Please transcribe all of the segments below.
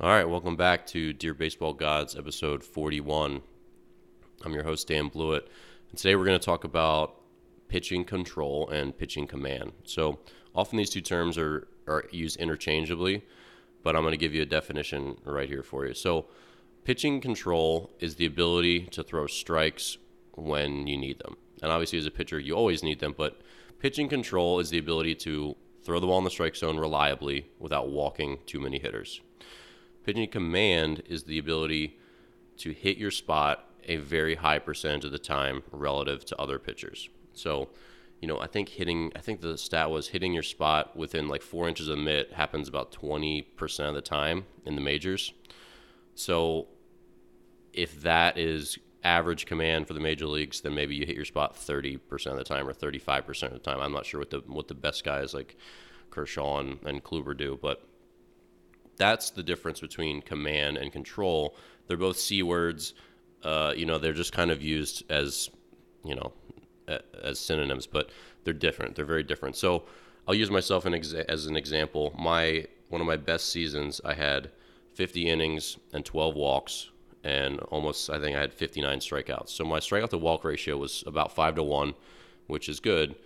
All right, welcome back to Dear Baseball Gods, episode 41. I'm your host, Dan Blewett, and today we're going to talk about pitching control and pitching command. So, often these two terms are, are used interchangeably, but I'm going to give you a definition right here for you. So, pitching control is the ability to throw strikes when you need them. And obviously, as a pitcher, you always need them, but pitching control is the ability to throw the ball in the strike zone reliably without walking too many hitters. Pitching command is the ability to hit your spot a very high percentage of the time relative to other pitchers. So, you know, I think hitting, I think the stat was hitting your spot within like four inches of mitt happens about 20% of the time in the majors. So, if that is average command for the major leagues, then maybe you hit your spot 30% of the time or 35% of the time. I'm not sure what the what the best guys like Kershaw and, and Kluber do, but that's the difference between command and control. They're both C words. Uh, you know, they're just kind of used as, you know, as synonyms, but they're different. They're very different. So I'll use myself as an example. My one of my best seasons, I had 50 innings and 12 walks and almost I think I had 59 strikeouts. So my strikeout to walk ratio was about five to one, which is good,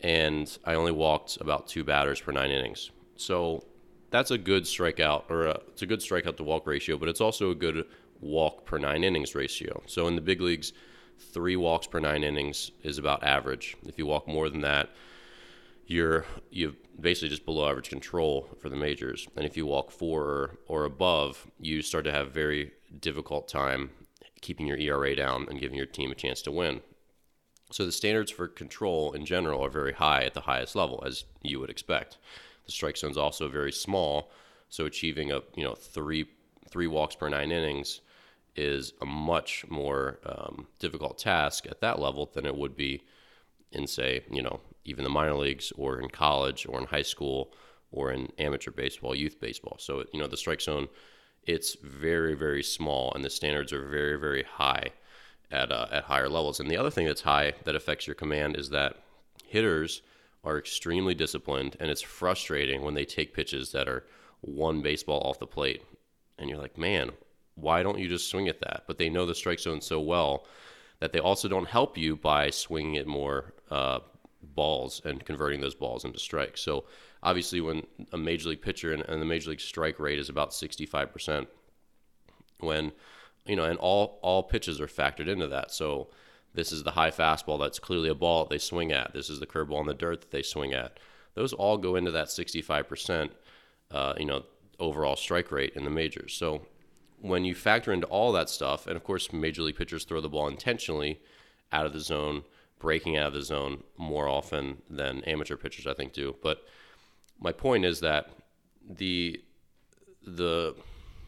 and I only walked about two batters per nine innings. So that's a good strikeout or a, it's a good strikeout to walk ratio, but it's also a good walk per nine innings ratio. So in the big leagues, three walks per nine innings is about average. If you walk more than that, you're you basically just below average control for the majors. And if you walk four or, or above, you start to have very difficult time keeping your ERA down and giving your team a chance to win. So the standards for control in general are very high at the highest level, as you would expect. The strike zone is also very small, so achieving a you know three three walks per nine innings is a much more um, difficult task at that level than it would be in say you know even the minor leagues or in college or in high school or in amateur baseball, youth baseball. So you know the strike zone it's very very small and the standards are very very high at uh, at higher levels. And the other thing that's high that affects your command is that hitters are extremely disciplined, and it's frustrating when they take pitches that are one baseball off the plate, and you're like, man, why don't you just swing at that? But they know the strike zone so well that they also don't help you by swinging it more uh, balls and converting those balls into strikes. So obviously, when a major league pitcher and, and the major league strike rate is about 65%, when you know, and all all pitches are factored into that. So this is the high fastball that's clearly a ball they swing at. This is the curveball in the dirt that they swing at. Those all go into that 65%, uh, you know, overall strike rate in the majors. So when you factor into all that stuff, and of course, major league pitchers throw the ball intentionally out of the zone breaking out of the zone more often than amateur pitchers, I think, do. But my point is that the the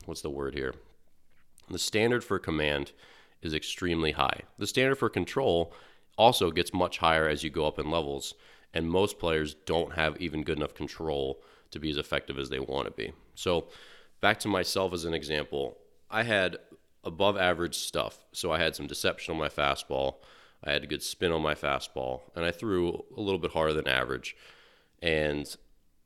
what's the word here? The standard for command is extremely high. The standard for control also gets much higher as you go up in levels, and most players don't have even good enough control to be as effective as they want to be. So, back to myself as an example, I had above average stuff. So, I had some deception on my fastball. I had a good spin on my fastball, and I threw a little bit harder than average. And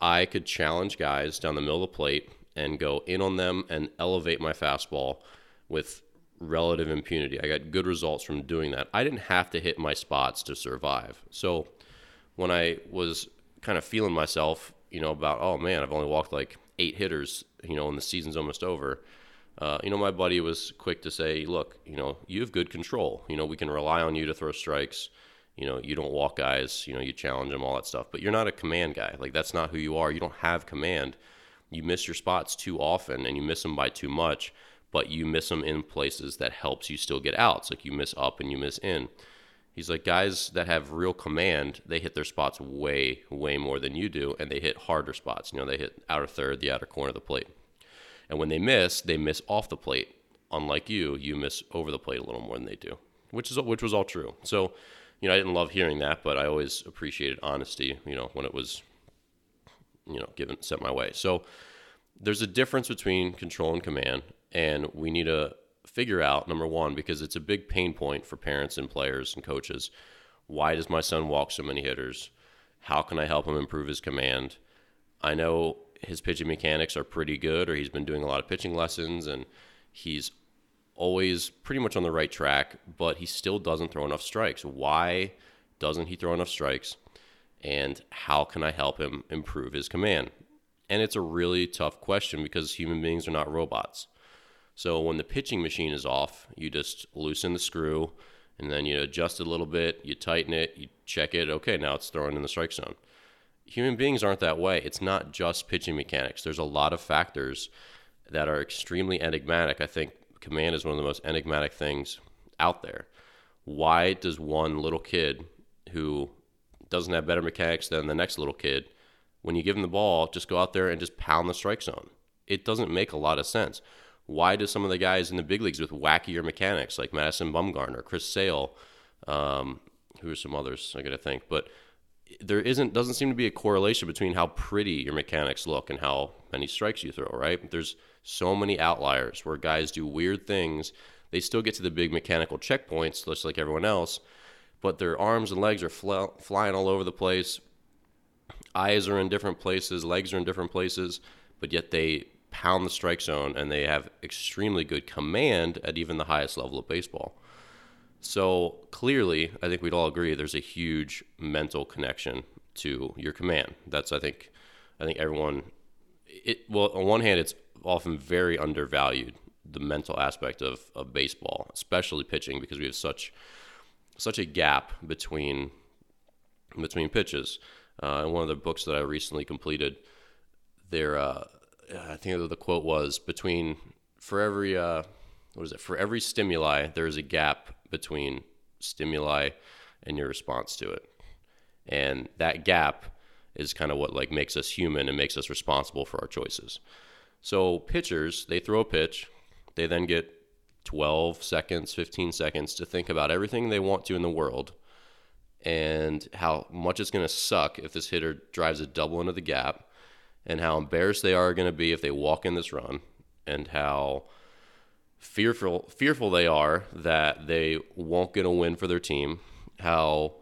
I could challenge guys down the middle of the plate and go in on them and elevate my fastball with relative impunity. I got good results from doing that. I didn't have to hit my spots to survive. So when I was kind of feeling myself, you know, about, oh man, I've only walked like eight hitters, you know, and the season's almost over uh, you know, my buddy was quick to say, look, you know, you have good control. You know, we can rely on you to throw strikes. You know, you don't walk guys, you know, you challenge them, all that stuff. But you're not a command guy. Like, that's not who you are. You don't have command. You miss your spots too often and you miss them by too much, but you miss them in places that helps you still get outs. Like, you miss up and you miss in. He's like, guys that have real command, they hit their spots way, way more than you do, and they hit harder spots. You know, they hit outer third, the outer corner of the plate. And when they miss, they miss off the plate. Unlike you, you miss over the plate a little more than they do, which is which was all true. So, you know, I didn't love hearing that, but I always appreciated honesty. You know, when it was, you know, given set my way. So, there's a difference between control and command, and we need to figure out number one because it's a big pain point for parents and players and coaches. Why does my son walk so many hitters? How can I help him improve his command? I know his pitching mechanics are pretty good, or he's been doing a lot of pitching lessons, and he's always pretty much on the right track, but he still doesn't throw enough strikes. Why doesn't he throw enough strikes? And how can I help him improve his command? And it's a really tough question because human beings are not robots. So when the pitching machine is off, you just loosen the screw and then you adjust it a little bit, you tighten it, you check it. Okay, now it's throwing in the strike zone. Human beings aren't that way. It's not just pitching mechanics. There's a lot of factors that are extremely enigmatic. I think command is one of the most enigmatic things out there. Why does one little kid who doesn't have better mechanics than the next little kid, when you give him the ball, just go out there and just pound the strike zone? It doesn't make a lot of sense. Why do some of the guys in the big leagues with wackier mechanics like Madison Bumgarner, Chris Sale, um, who are some others I got to think, but there isn't doesn't seem to be a correlation between how pretty your mechanics look and how many strikes you throw. Right? There's so many outliers where guys do weird things. They still get to the big mechanical checkpoints, just like everyone else, but their arms and legs are fl- flying all over the place. Eyes are in different places, legs are in different places, but yet they pound the strike zone and they have extremely good command at even the highest level of baseball. So clearly, I think we'd all agree there's a huge mental connection to your command. That's I think I think everyone it well on one hand it's often very undervalued the mental aspect of, of baseball, especially pitching because we have such such a gap between between pitches. Uh, in one of the books that I recently completed, there uh, I think the quote was between for every uh, what is it? For every stimuli there is a gap between stimuli and your response to it, and that gap is kind of what like makes us human and makes us responsible for our choices. So pitchers they throw a pitch, they then get 12 seconds, 15 seconds to think about everything they want to in the world and how much it's going to suck if this hitter drives a double into the gap and how embarrassed they are going to be if they walk in this run and how fearful fearful they are that they won't get a win for their team, how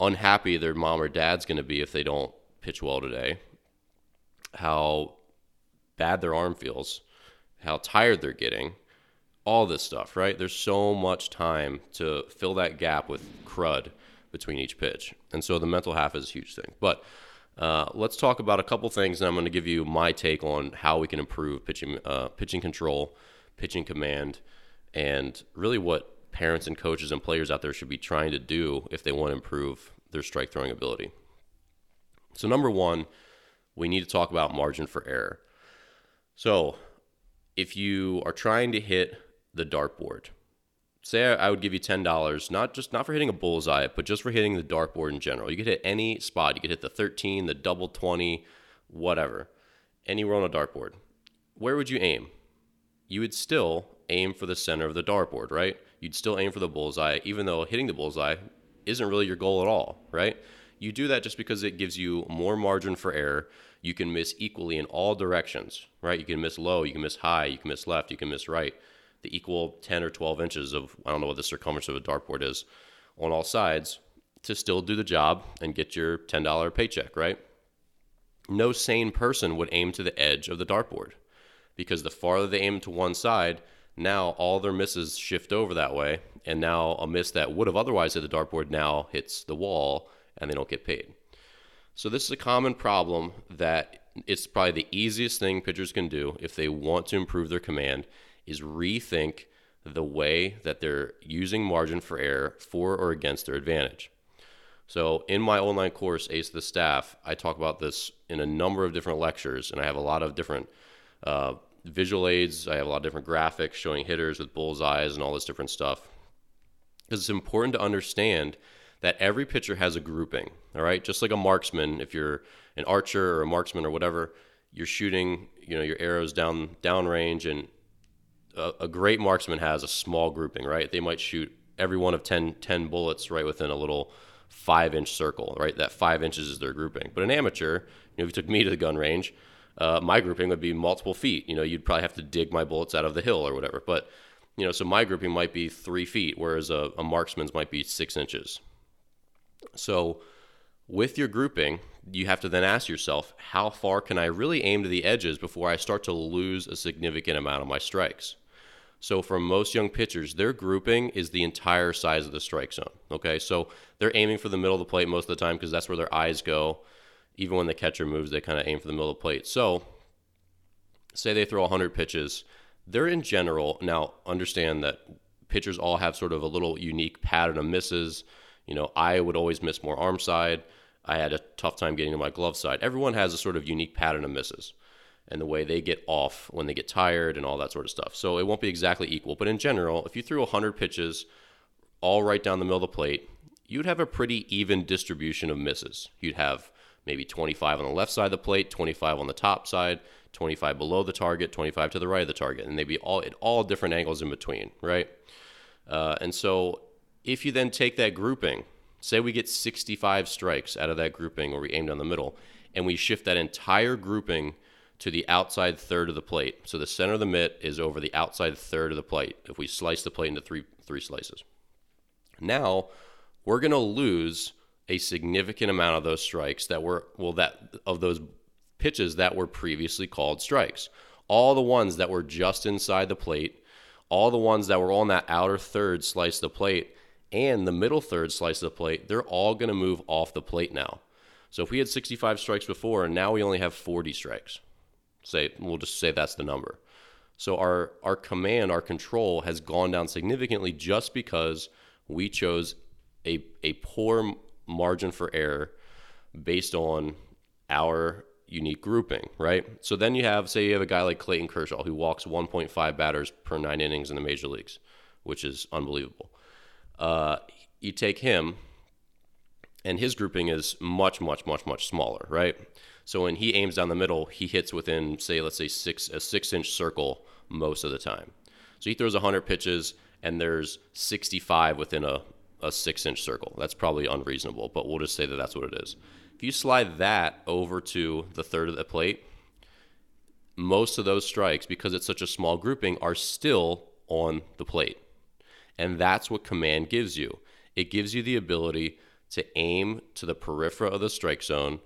unhappy their mom or dad's going to be if they don't pitch well today, how bad their arm feels, how tired they're getting, all this stuff, right? There's so much time to fill that gap with crud between each pitch. And so the mental half is a huge thing. But uh, let's talk about a couple things, and I'm going to give you my take on how we can improve pitching, uh, pitching control, pitching command, and really what parents and coaches and players out there should be trying to do if they want to improve their strike throwing ability. So, number one, we need to talk about margin for error. So, if you are trying to hit the dartboard, say I would give you ten dollars, not just not for hitting a bullseye, but just for hitting the dartboard in general. You could hit any spot. You could hit the thirteen, the double twenty, whatever, anywhere on a dartboard. Where would you aim? You would still aim for the center of the dartboard, right? You'd still aim for the bullseye, even though hitting the bullseye isn't really your goal at all, right? You do that just because it gives you more margin for error. You can miss equally in all directions, right? You can miss low, you can miss high, you can miss left, you can miss right the equal 10 or 12 inches of, I don't know what the circumference of a dartboard is, on all sides to still do the job and get your $10 paycheck, right? No sane person would aim to the edge of the dartboard because the farther they aim to one side, now all their misses shift over that way. And now a miss that would have otherwise hit the dartboard now hits the wall and they don't get paid. So, this is a common problem that it's probably the easiest thing pitchers can do if they want to improve their command is rethink the way that they're using margin for error for or against their advantage. So, in my online course, Ace the Staff, I talk about this in a number of different lectures, and I have a lot of different uh, visual aids. I have a lot of different graphics showing hitters with bullseyes and all this different stuff. Because it's important to understand that every pitcher has a grouping, all right? Just like a marksman, if you're an archer or a marksman or whatever, you're shooting, you know, your arrows down downrange and a, a, great marksman has a small grouping, right? They might shoot every one of 10, 10 bullets right within a little five inch circle, right? That five inches is their grouping. But an amateur, you know, if you took me to the gun range, uh, my grouping would be multiple feet. You know, you'd probably have to dig my bullets out of the hill or whatever. But, you know, so my grouping might be three feet, whereas a, a marksman's might be six inches. So, with your grouping, you have to then ask yourself, how far can I really aim to the edges before I start to lose a significant amount of my strikes? So for most young pitchers, their grouping is the entire size of the strike zone. Okay, so they're aiming for the middle of the plate most of the time because that's where their eyes go. Even when the catcher moves, they kind of aim for the middle of the plate. So say they throw 100 pitches, they're in general now understand that pitchers all have sort of a little unique pattern of misses. You know, I would always miss more arm side. I had a tough time getting to my glove side. Everyone has a sort of unique pattern of misses and the way they get off when they get tired and all that sort of stuff. So it won't be exactly equal. But in general, if you threw 100 pitches all right down the middle of the plate, you'd have a pretty even distribution of misses. You'd have maybe 25 on the left side of the plate, 25 on the top side, 25 below the target, 25 to the right of the target, and they'd be all at all different angles in between, right? Uh, and so if you then take that grouping, say we get 65 strikes out of that grouping where we aim down the middle, and we shift that entire grouping to the outside third of the plate. So the center of the mitt is over the outside third of the plate. If we slice the plate into three three slices. Now, we're going to lose a significant amount of those strikes that were well that of those pitches that were previously called strikes. All the ones that were just inside the plate, all the ones that were on that outer third slice of the plate and the middle third slice of the plate, they're all going to move off the plate now. So if we had 65 strikes before and now we only have 40 strikes, Say we'll just say that's the number. So our our command, our control has gone down significantly just because we chose a a poor margin for error based on our unique grouping, right? So then you have say you have a guy like Clayton Kershaw who walks 1.5 batters per 9 innings in the major leagues, which is unbelievable. Uh, you take him and his grouping is much much much much smaller, right? So when he aims down the middle, he hits within, say, let's say six a six inch circle most of the time. So he throws 100 pitches, and there's 65 within a, a six inch circle. That's probably unreasonable, but we'll just say that that's what it is. If you slide that over to the third of the plate, most of those strikes, because it's such a small grouping, are still on the plate. And that's what command gives you. It gives you the ability to aim to the periphery of the strike zone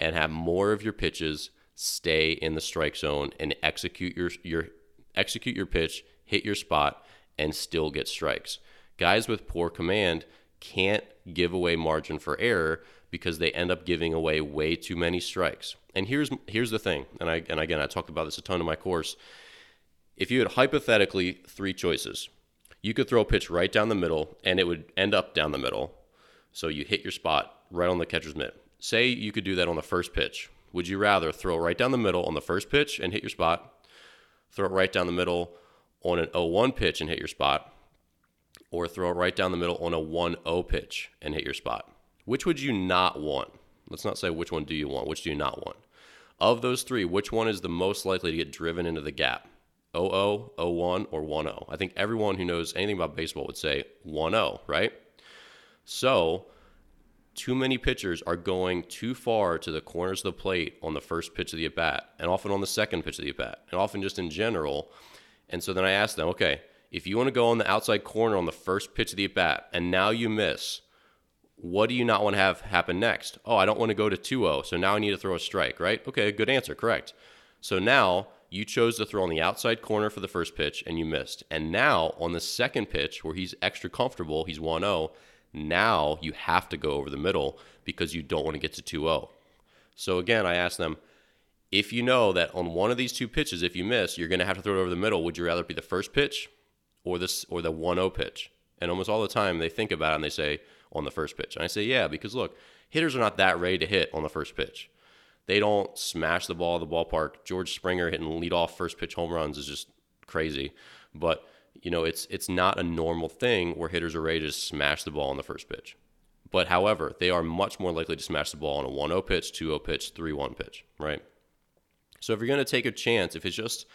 and have more of your pitches stay in the strike zone and execute your your execute your pitch, hit your spot and still get strikes. Guys with poor command can't give away margin for error because they end up giving away way too many strikes. And here's here's the thing, and I and again I talked about this a ton in my course. If you had hypothetically three choices, you could throw a pitch right down the middle and it would end up down the middle. So you hit your spot right on the catcher's mitt say you could do that on the first pitch. Would you rather throw right down the middle on the first pitch and hit your spot, throw it right down the middle on an 0-1 pitch and hit your spot, or throw it right down the middle on a 1-0 pitch and hit your spot? Which would you not want? Let's not say which one do you want, which do you not want? Of those three, which one is the most likely to get driven into the gap? 0-0, 0-1, or 1-0? I think everyone who knows anything about baseball would say 1-0, right? So too many pitchers are going too far to the corners of the plate on the first pitch of the at bat, and often on the second pitch of the at bat, and often just in general. And so then I asked them, okay, if you want to go on the outside corner on the first pitch of the at bat, and now you miss, what do you not want to have happen next? Oh, I don't want to go to 2 0, so now I need to throw a strike, right? Okay, good answer, correct. So now you chose to throw on the outside corner for the first pitch and you missed. And now on the second pitch, where he's extra comfortable, he's 1 0 now you have to go over the middle because you don't want to get to 2 0. So again, I asked them, if you know that on one of these two pitches, if you miss, you're going to have to throw it over the middle, would you rather be the first pitch or this or the 1-0 pitch? And almost all the time they think about it and they say on the first pitch. And I say, yeah, because look, hitters are not that ready to hit on the first pitch. They don't smash the ball at the ballpark. George Springer hitting leadoff first pitch home runs is just crazy. But you know, it's it's not a normal thing where hitters are ready to smash the ball on the first pitch. But however, they are much more likely to smash the ball on a 1-0 pitch, 2-0 pitch, 3-1 pitch, right? So if you're going to take a chance, if it's just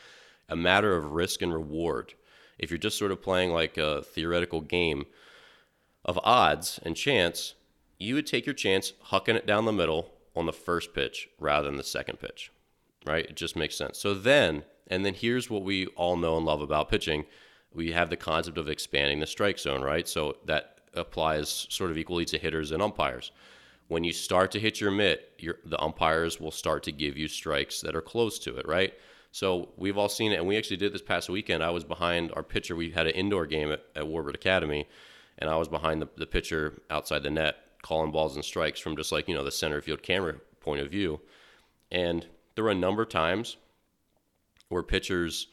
a matter of risk and reward, if you're just sort of playing like a theoretical game of odds and chance, you would take your chance hucking it down the middle on the first pitch rather than the second pitch, right? It just makes sense. So then, and then here's what we all know and love about pitching we have the concept of expanding the strike zone, right? So that applies sort of equally to hitters and umpires. when you start to hit your mitt, your, the umpires will start to give you strikes that are close to it, right? So we've all seen it, and we actually did this past weekend. I was behind our pitcher. We had an indoor game at, at Warbird Academy, and I was behind the, the pitcher outside the net, calling balls and strikes from just like you know the center field camera point of view. And there were a number of times where pitchers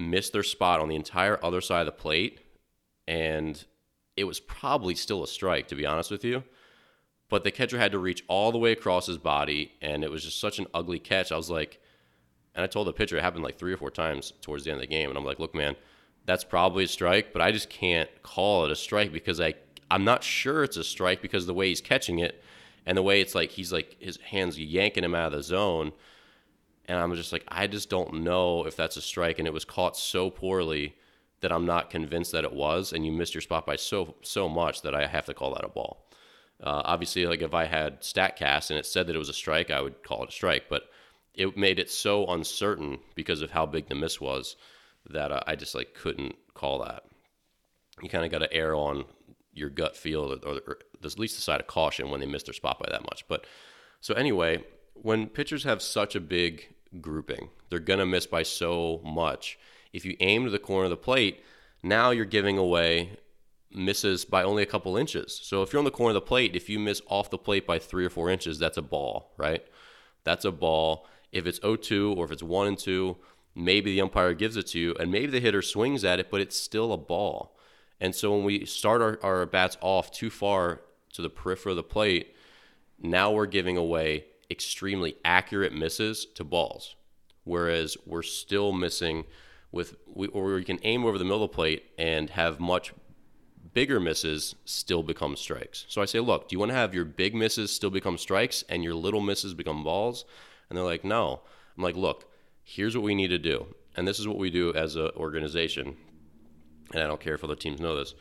missed their spot on the entire other side of the plate, and it was probably still a strike, to be honest with you but the catcher had to reach all the way across his body, and it was just such an ugly catch. I was like, and I told the pitcher it happened like three or four times towards the end of the game, and I'm like, look, man, that's probably a strike, but I just can't call it a strike because I I'm not sure it's a strike because the way he's catching it, and the way it's like he's like his hands yanking him out of the zone, and I'm just like I just don't know if that's a strike, and it was caught so poorly that I'm not convinced that it was, and you missed your spot by so so much that I have to call that a ball. Uh, obviously, like if I had Statcast and it said that it was a strike, I would call it a strike. But it made it so uncertain because of how big the miss was that uh, I just like couldn't call that. You kind of got to err on your gut feel, or, or, at least the side of caution when they miss their spot by that much. But so anyway, when pitchers have such a big grouping, they're gonna miss by so much. If you aim to the corner of the plate, now you're giving away misses by only a couple inches. So if you're on the corner of the plate, if you miss off the plate by three or four inches, that's a ball, right? That's a ball. If it's 0-2 or if it's 1 and 2, maybe the umpire gives it to you and maybe the hitter swings at it, but it's still a ball. And so when we start our, our bats off too far to the periphery of the plate, now we're giving away extremely accurate misses to balls. Whereas we're still missing with, we, or we can aim over the middle of the plate and have much bigger misses still become strikes. So I say, look, do you want to have your big misses still become strikes and your little misses become balls? And they're like, no. I'm like, look, here's what we need to do. And this is what we do as an organization. And I don't care if other teams know this.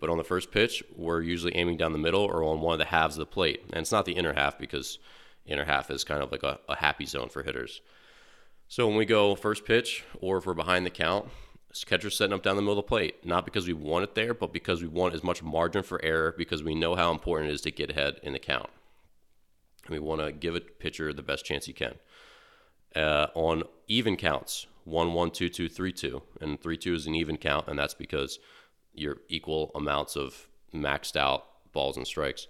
But on the first pitch, we're usually aiming down the middle or on one of the halves of the plate. And it's not the inner half because inner half is kind of like a, a happy zone for hitters. So when we go first pitch or if we're behind the count, catcher setting up down the middle of the plate, not because we want it there, but because we want as much margin for error because we know how important it is to get ahead in the count. And we want to give a pitcher the best chance he can. Uh, on even counts, 1 1 2 2 3 2, and 3 2 is an even count, and that's because you're equal amounts of maxed out balls and strikes.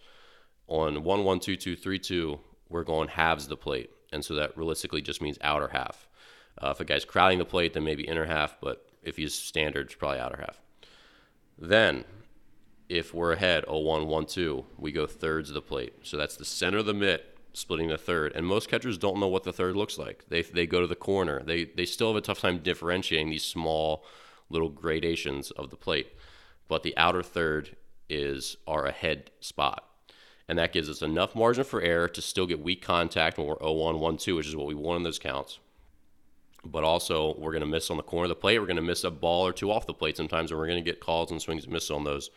On 1 1 2 2 3 2, we're going halves the plate, and so that realistically just means outer half. Uh, if a guy's crowding the plate, then maybe inner half, but if he's standard, it's probably outer half. Then, if we're ahead 0 1 1 2, we go thirds of the plate. So that's the center of the mitt splitting the third. And most catchers don't know what the third looks like. They, they go to the corner. They, they still have a tough time differentiating these small little gradations of the plate. But the outer third is our ahead spot. And that gives us enough margin for error to still get weak contact when we're 0 1 1 2, which is what we want in those counts but also we're going to miss on the corner of the plate. We're going to miss a ball or two off the plate sometimes, and we're going to get calls and swings and on those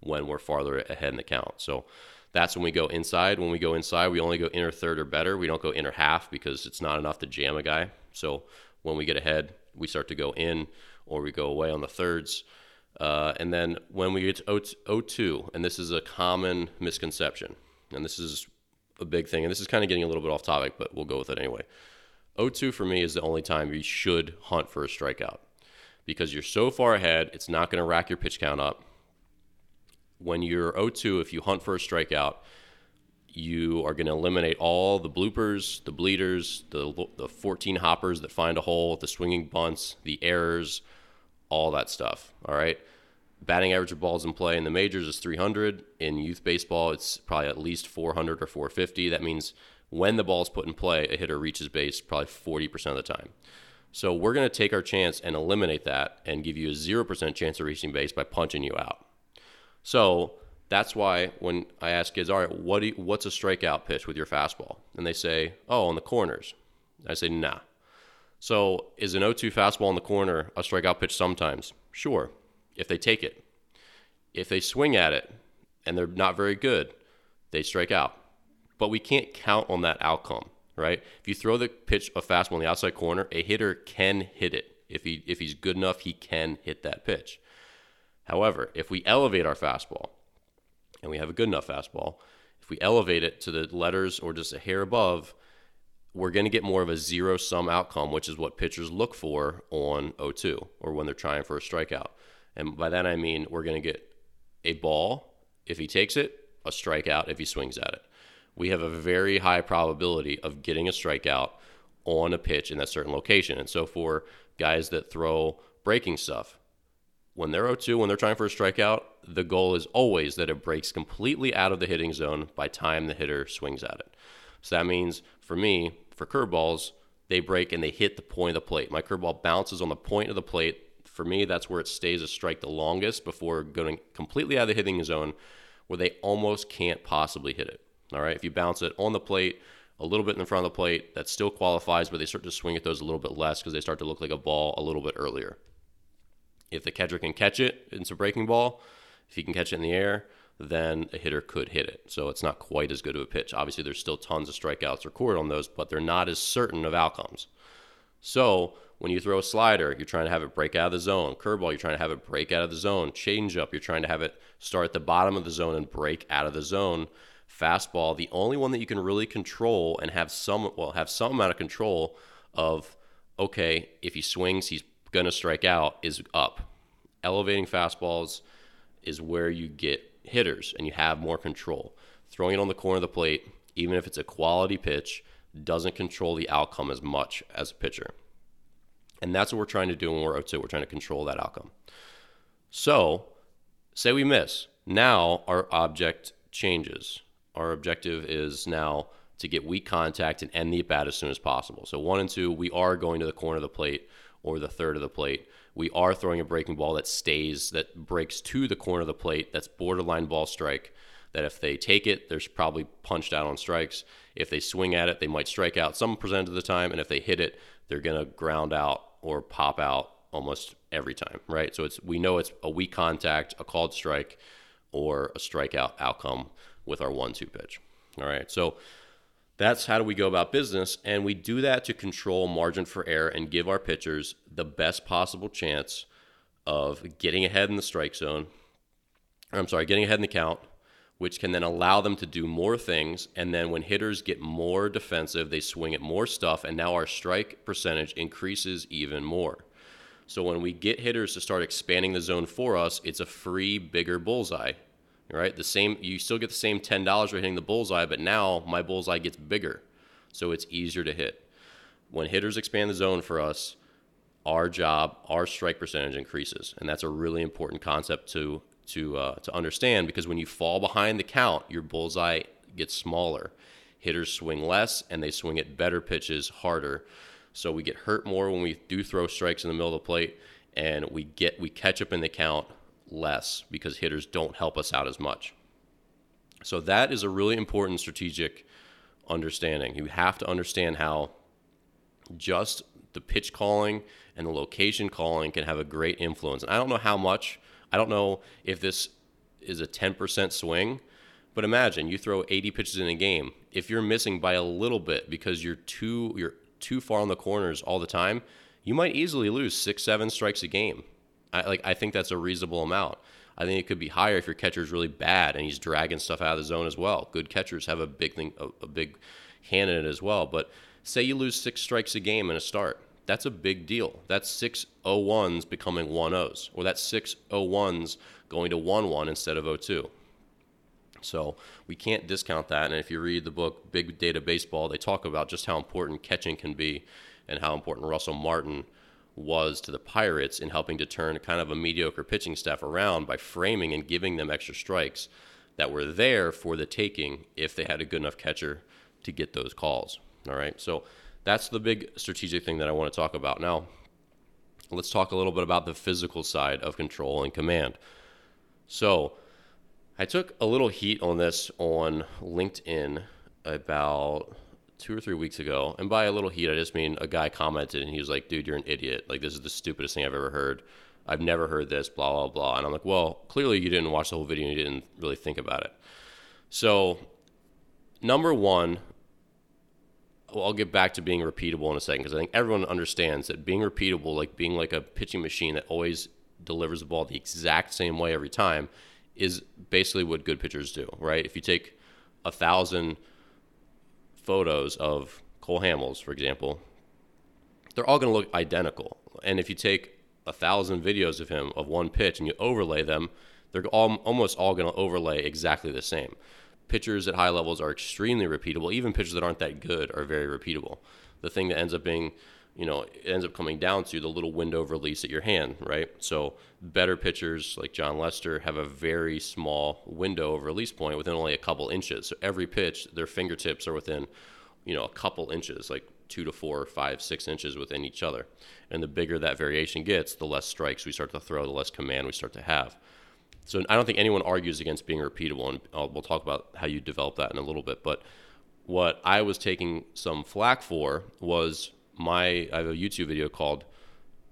when we're farther ahead in the count. So that's when we go inside. When we go inside, we only go inner third or better. We don't go inner half because it's not enough to jam a guy. So when we get ahead, we start to go in or we go away on the thirds. Uh, and then when we get to 0-2, and this is a common misconception, and this is a big thing, and this is kind of getting a little bit off topic, but we'll go with it anyway. 0-2 for me is the only time you should hunt for a strikeout because you're so far ahead, it's not going to rack your pitch count up. When you're 0-2, if you hunt for a strikeout, you are going to eliminate all the bloopers, the bleeders, the, the 14 hoppers that find a hole, the swinging bunts, the errors, all that stuff. All right. Batting average of balls in play in the majors is 300. In youth baseball, it's probably at least 400 or 450. That means when the ball is put in play, a hitter reaches base probably 40% of the time. So we're going to take our chance and eliminate that and give you a 0% chance of reaching base by punching you out. So that's why when I ask kids, all right, what you, what's a strikeout pitch with your fastball? And they say, oh, on the corners. I say, nah. So is an 0-2 fastball in the corner a strikeout pitch sometimes? Sure, if they take it. If they swing at it and they're not very good, they strike out but we can't count on that outcome, right? If you throw the pitch a fastball in the outside corner, a hitter can hit it. If he if he's good enough, he can hit that pitch. However, if we elevate our fastball and we have a good enough fastball, If we elevate it to the letters or just a hair above, we're going to get more of a zero sum outcome, which is what pitchers look for on 0-2 or when they're trying for a strikeout. And by that I mean we're going to get a ball if he takes it, a strikeout if he swings at it. We have a very high probability of getting a strikeout on a pitch in that certain location. And so for guys that throw breaking stuff, when they're 0-2, when they're trying for a strikeout, the goal is always that it breaks completely out of the hitting zone by time the hitter swings at it. So that means for me, for curveballs, they break and they hit the point of the plate. My curveball bounces on the point of the plate. For me, that's where it stays a strike the longest before going completely out of the hitting zone where they almost can't possibly hit it. All right. If you bounce it on the plate, a little bit in front of the plate, that still qualifies, but they start to swing at those a little bit less because they start to look like a ball a little bit earlier. If the catcher can catch it, it's a breaking ball. If he can catch it in the air, then a hitter could hit it. So it's not quite as good of a pitch. Obviously, there's still tons of strikeouts recorded on those, but they're not as certain of outcomes. So when you throw a slider, you're trying to have it break out of the zone. Curveball, you're trying to have it break out of the zone. Changeup, you're trying to have it start at the bottom of the zone and break out of the zone. Fastball, the only one that you can really control and have some well have some amount of control of. Okay, if he swings, he's gonna strike out. Is up. Elevating fastballs is where you get hitters and you have more control. Throwing it on the corner of the plate, even if it's a quality pitch, doesn't control the outcome as much as a pitcher. And that's what we're trying to do when we're out to. We're trying to control that outcome. So, say we miss. Now our object changes. Our objective is now to get weak contact and end the at bat as soon as possible. So, one and two, we are going to the corner of the plate or the third of the plate. We are throwing a breaking ball that stays, that breaks to the corner of the plate, that's borderline ball strike. That if they take it, there's probably punched out on strikes. If they swing at it, they might strike out some percent of the time. And if they hit it, they're going to ground out or pop out almost every time, right? So it's we know it's a weak contact, a called strike, or a strikeout outcome with our one-two pitch. All right, so that's how do we go about business, and we do that to control margin for error and give our pitchers the best possible chance of getting ahead in the strike zone. I'm sorry, getting ahead in the count, which can then allow them to do more things. And then when hitters get more defensive, they swing at more stuff, and now our strike percentage increases even more. So when we get hitters to start expanding the zone for us, it's a free, bigger bullseye. Right? The same you still get the same ten dollars for hitting the bullseye, but now my bullseye gets bigger. So it's easier to hit. When hitters expand the zone for us, our job, our strike percentage increases. And that's a really important concept to to uh, to understand because when you fall behind the count, your bullseye gets smaller. Hitters swing less and they swing at better pitches harder. So we get hurt more when we do throw strikes in the middle of the plate, and we get we catch up in the count less because hitters don't help us out as much. So that is a really important strategic understanding. You have to understand how just the pitch calling and the location calling can have a great influence. And I don't know how much I don't know if this is a 10% swing, but imagine you throw 80 pitches in a game. If you're missing by a little bit because you're too you're too far on the corners all the time, you might easily lose six, seven strikes a game. I like I think that's a reasonable amount. I think it could be higher if your catcher's really bad and he's dragging stuff out of the zone as well. Good catchers have a big thing, a, a big hand in it as well. But say you lose six strikes a game in a start that's a big deal. That's six 01s becoming 10s, or that's six 01s going to 1 1 instead of 02. So we can't discount that. And if you read the book Big Data Baseball, they talk about just how important catching can be and how important Russell Martin was to the Pirates in helping to turn kind of a mediocre pitching staff around by framing and giving them extra strikes that were there for the taking if they had a good enough catcher to get those calls. All right. So that's the big strategic thing that I want to talk about. Now, let's talk a little bit about the physical side of control and command. So, I took a little heat on this on LinkedIn about two or three weeks ago. And by a little heat, I just mean a guy commented and he was like, dude, you're an idiot. Like, this is the stupidest thing I've ever heard. I've never heard this, blah, blah, blah. And I'm like, well, clearly you didn't watch the whole video and you didn't really think about it. So, number one, well, I'll get back to being repeatable in a second because I think everyone understands that being repeatable, like being like a pitching machine that always delivers the ball the exact same way every time, is basically what good pitchers do, right? If you take a thousand photos of Cole Hamels, for example, they're all going to look identical. And if you take a thousand videos of him of one pitch and you overlay them, they're all, almost all going to overlay exactly the same. Pitchers at high levels are extremely repeatable. Even pitchers that aren't that good are very repeatable. The thing that ends up being, you know, it ends up coming down to the little window of release at your hand, right? So better pitchers like Jon Lester have a very small window of release point within only a couple inches. So every pitch, their fingertips are within, you know, a couple inches, like two to four, five, six inches within each other. And the bigger that variation gets, the less strikes we start to throw, the less command we start to have. So I don't think anyone argues against being repeatable, and I'll, we'll talk about how you develop that in a little bit. But what I was taking some flack for was my I have a YouTube video called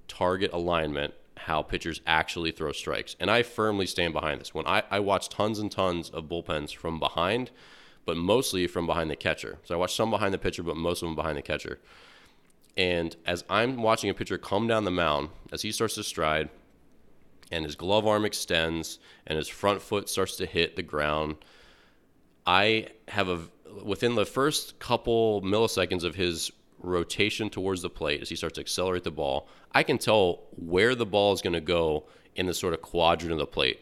"Target Alignment: How Pitchers Actually Throw Strikes," and I firmly stand behind this. When I, I watch tons and tons of bullpens from behind, but mostly from behind the catcher. So I watch some behind the pitcher, but most of them behind the catcher. And as I'm watching a pitcher come down the mound, as he starts to stride, and his glove arm extends and his front foot starts to hit the ground. I have a within the first couple milliseconds of his rotation towards the plate as he starts to accelerate the ball, I can tell where the ball is going to go in the sort of quadrant of the plate.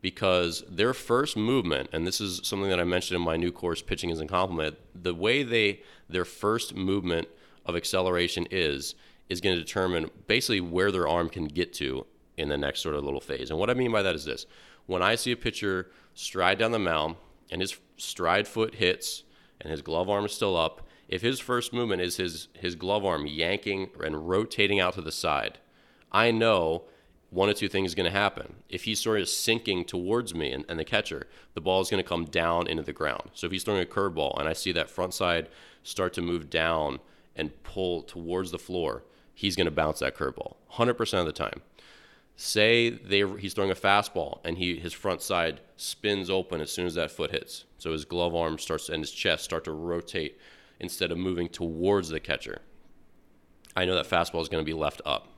Because their first movement, and this is something that I mentioned in my new course, Pitching is a Compliment, the way they their first movement of acceleration is is going to determine basically where their arm can get to in the next sort of little phase. And what I mean by that is this when I see a pitcher stride down the mound and his stride foot hits and his glove arm is still up, if his first movement is his, his glove arm yanking and rotating out to the side, I know one or two things is going to happen. If he's sort of sinking towards me and, and the catcher, the ball is going to come down into the ground. So if he's throwing a curveball and I see that front side start to move down and pull towards the floor, he's going to bounce that curveball 100% of the time. Say they, he's throwing a fastball and he his front side spins open as soon as that foot hits. So his glove arm starts and his chest start to rotate instead of moving towards the catcher. I know that fastball is going to be left up.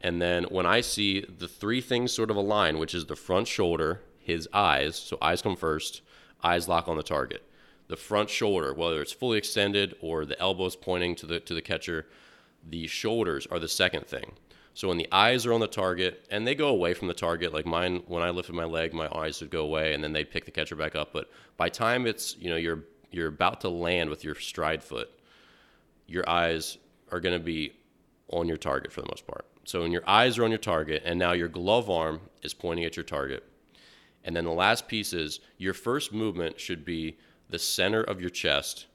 And then when I see the three things sort of align, which is the front shoulder, his eyes, so eyes come first, eyes lock on the target. The front shoulder, whether it's fully extended or the elbows pointing to the to the catcher, the shoulders are the second thing. So when the eyes are on the target and they go away from the target, like mine, when I lifted my leg, my eyes would go away and then they'd pick the catcher back up. But by time it's, you know, you're, you're about to land with your stride foot, your eyes are going to be on your target for the most part. So when your eyes are on your target and now your glove arm is pointing at your target. And then the last piece is your first movement should be the center of your chest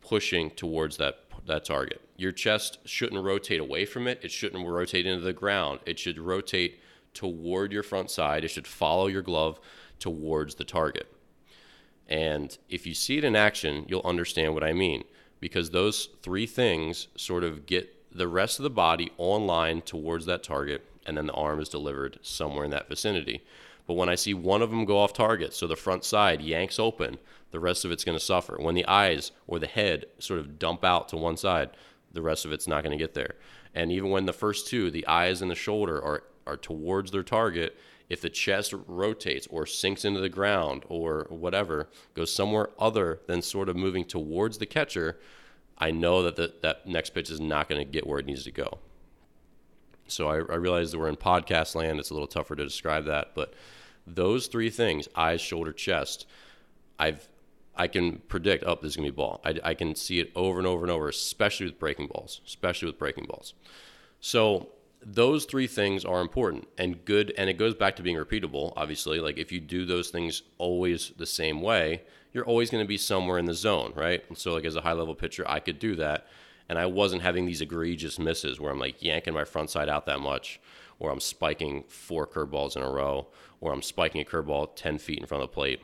pushing towards that that target. Your chest shouldn't rotate away from it. It shouldn't rotate into the ground. It should rotate toward your front side. It should follow your glove towards the target. And if you see it in action, you'll understand what I mean because those three things sort of get the rest of the body online towards that target, and then the arm is delivered somewhere in that vicinity. But when I see one of them go off target, so the front side yanks open, the rest of it's going to suffer. When the eyes or the head sort of dump out to one side, the rest of it's not going to get there. And even when the first two, the eyes and the shoulder, are, are towards their target, if the chest rotates or sinks into the ground or whatever, goes somewhere other than sort of moving towards the catcher, I know that the, that next pitch is not going to get where it needs to go. So I, I realize that we're in podcast land. It's a little tougher to describe that, but those three things eyes, shoulder, chest I've I can predict, oh, this is gonna be ball. I, I can see it over and over and over, especially with breaking balls, especially with breaking balls. So those three things are important and good, and it goes back to being repeatable. Obviously, like if you do those things always the same way, you're always going to be somewhere in the zone, right? And so, like as a high level pitcher, I could do that, and I wasn't having these egregious misses where I'm like yanking my front side out that much, or I'm spiking four curveballs in a row, or I'm spiking a curveball ten feet in front of the plate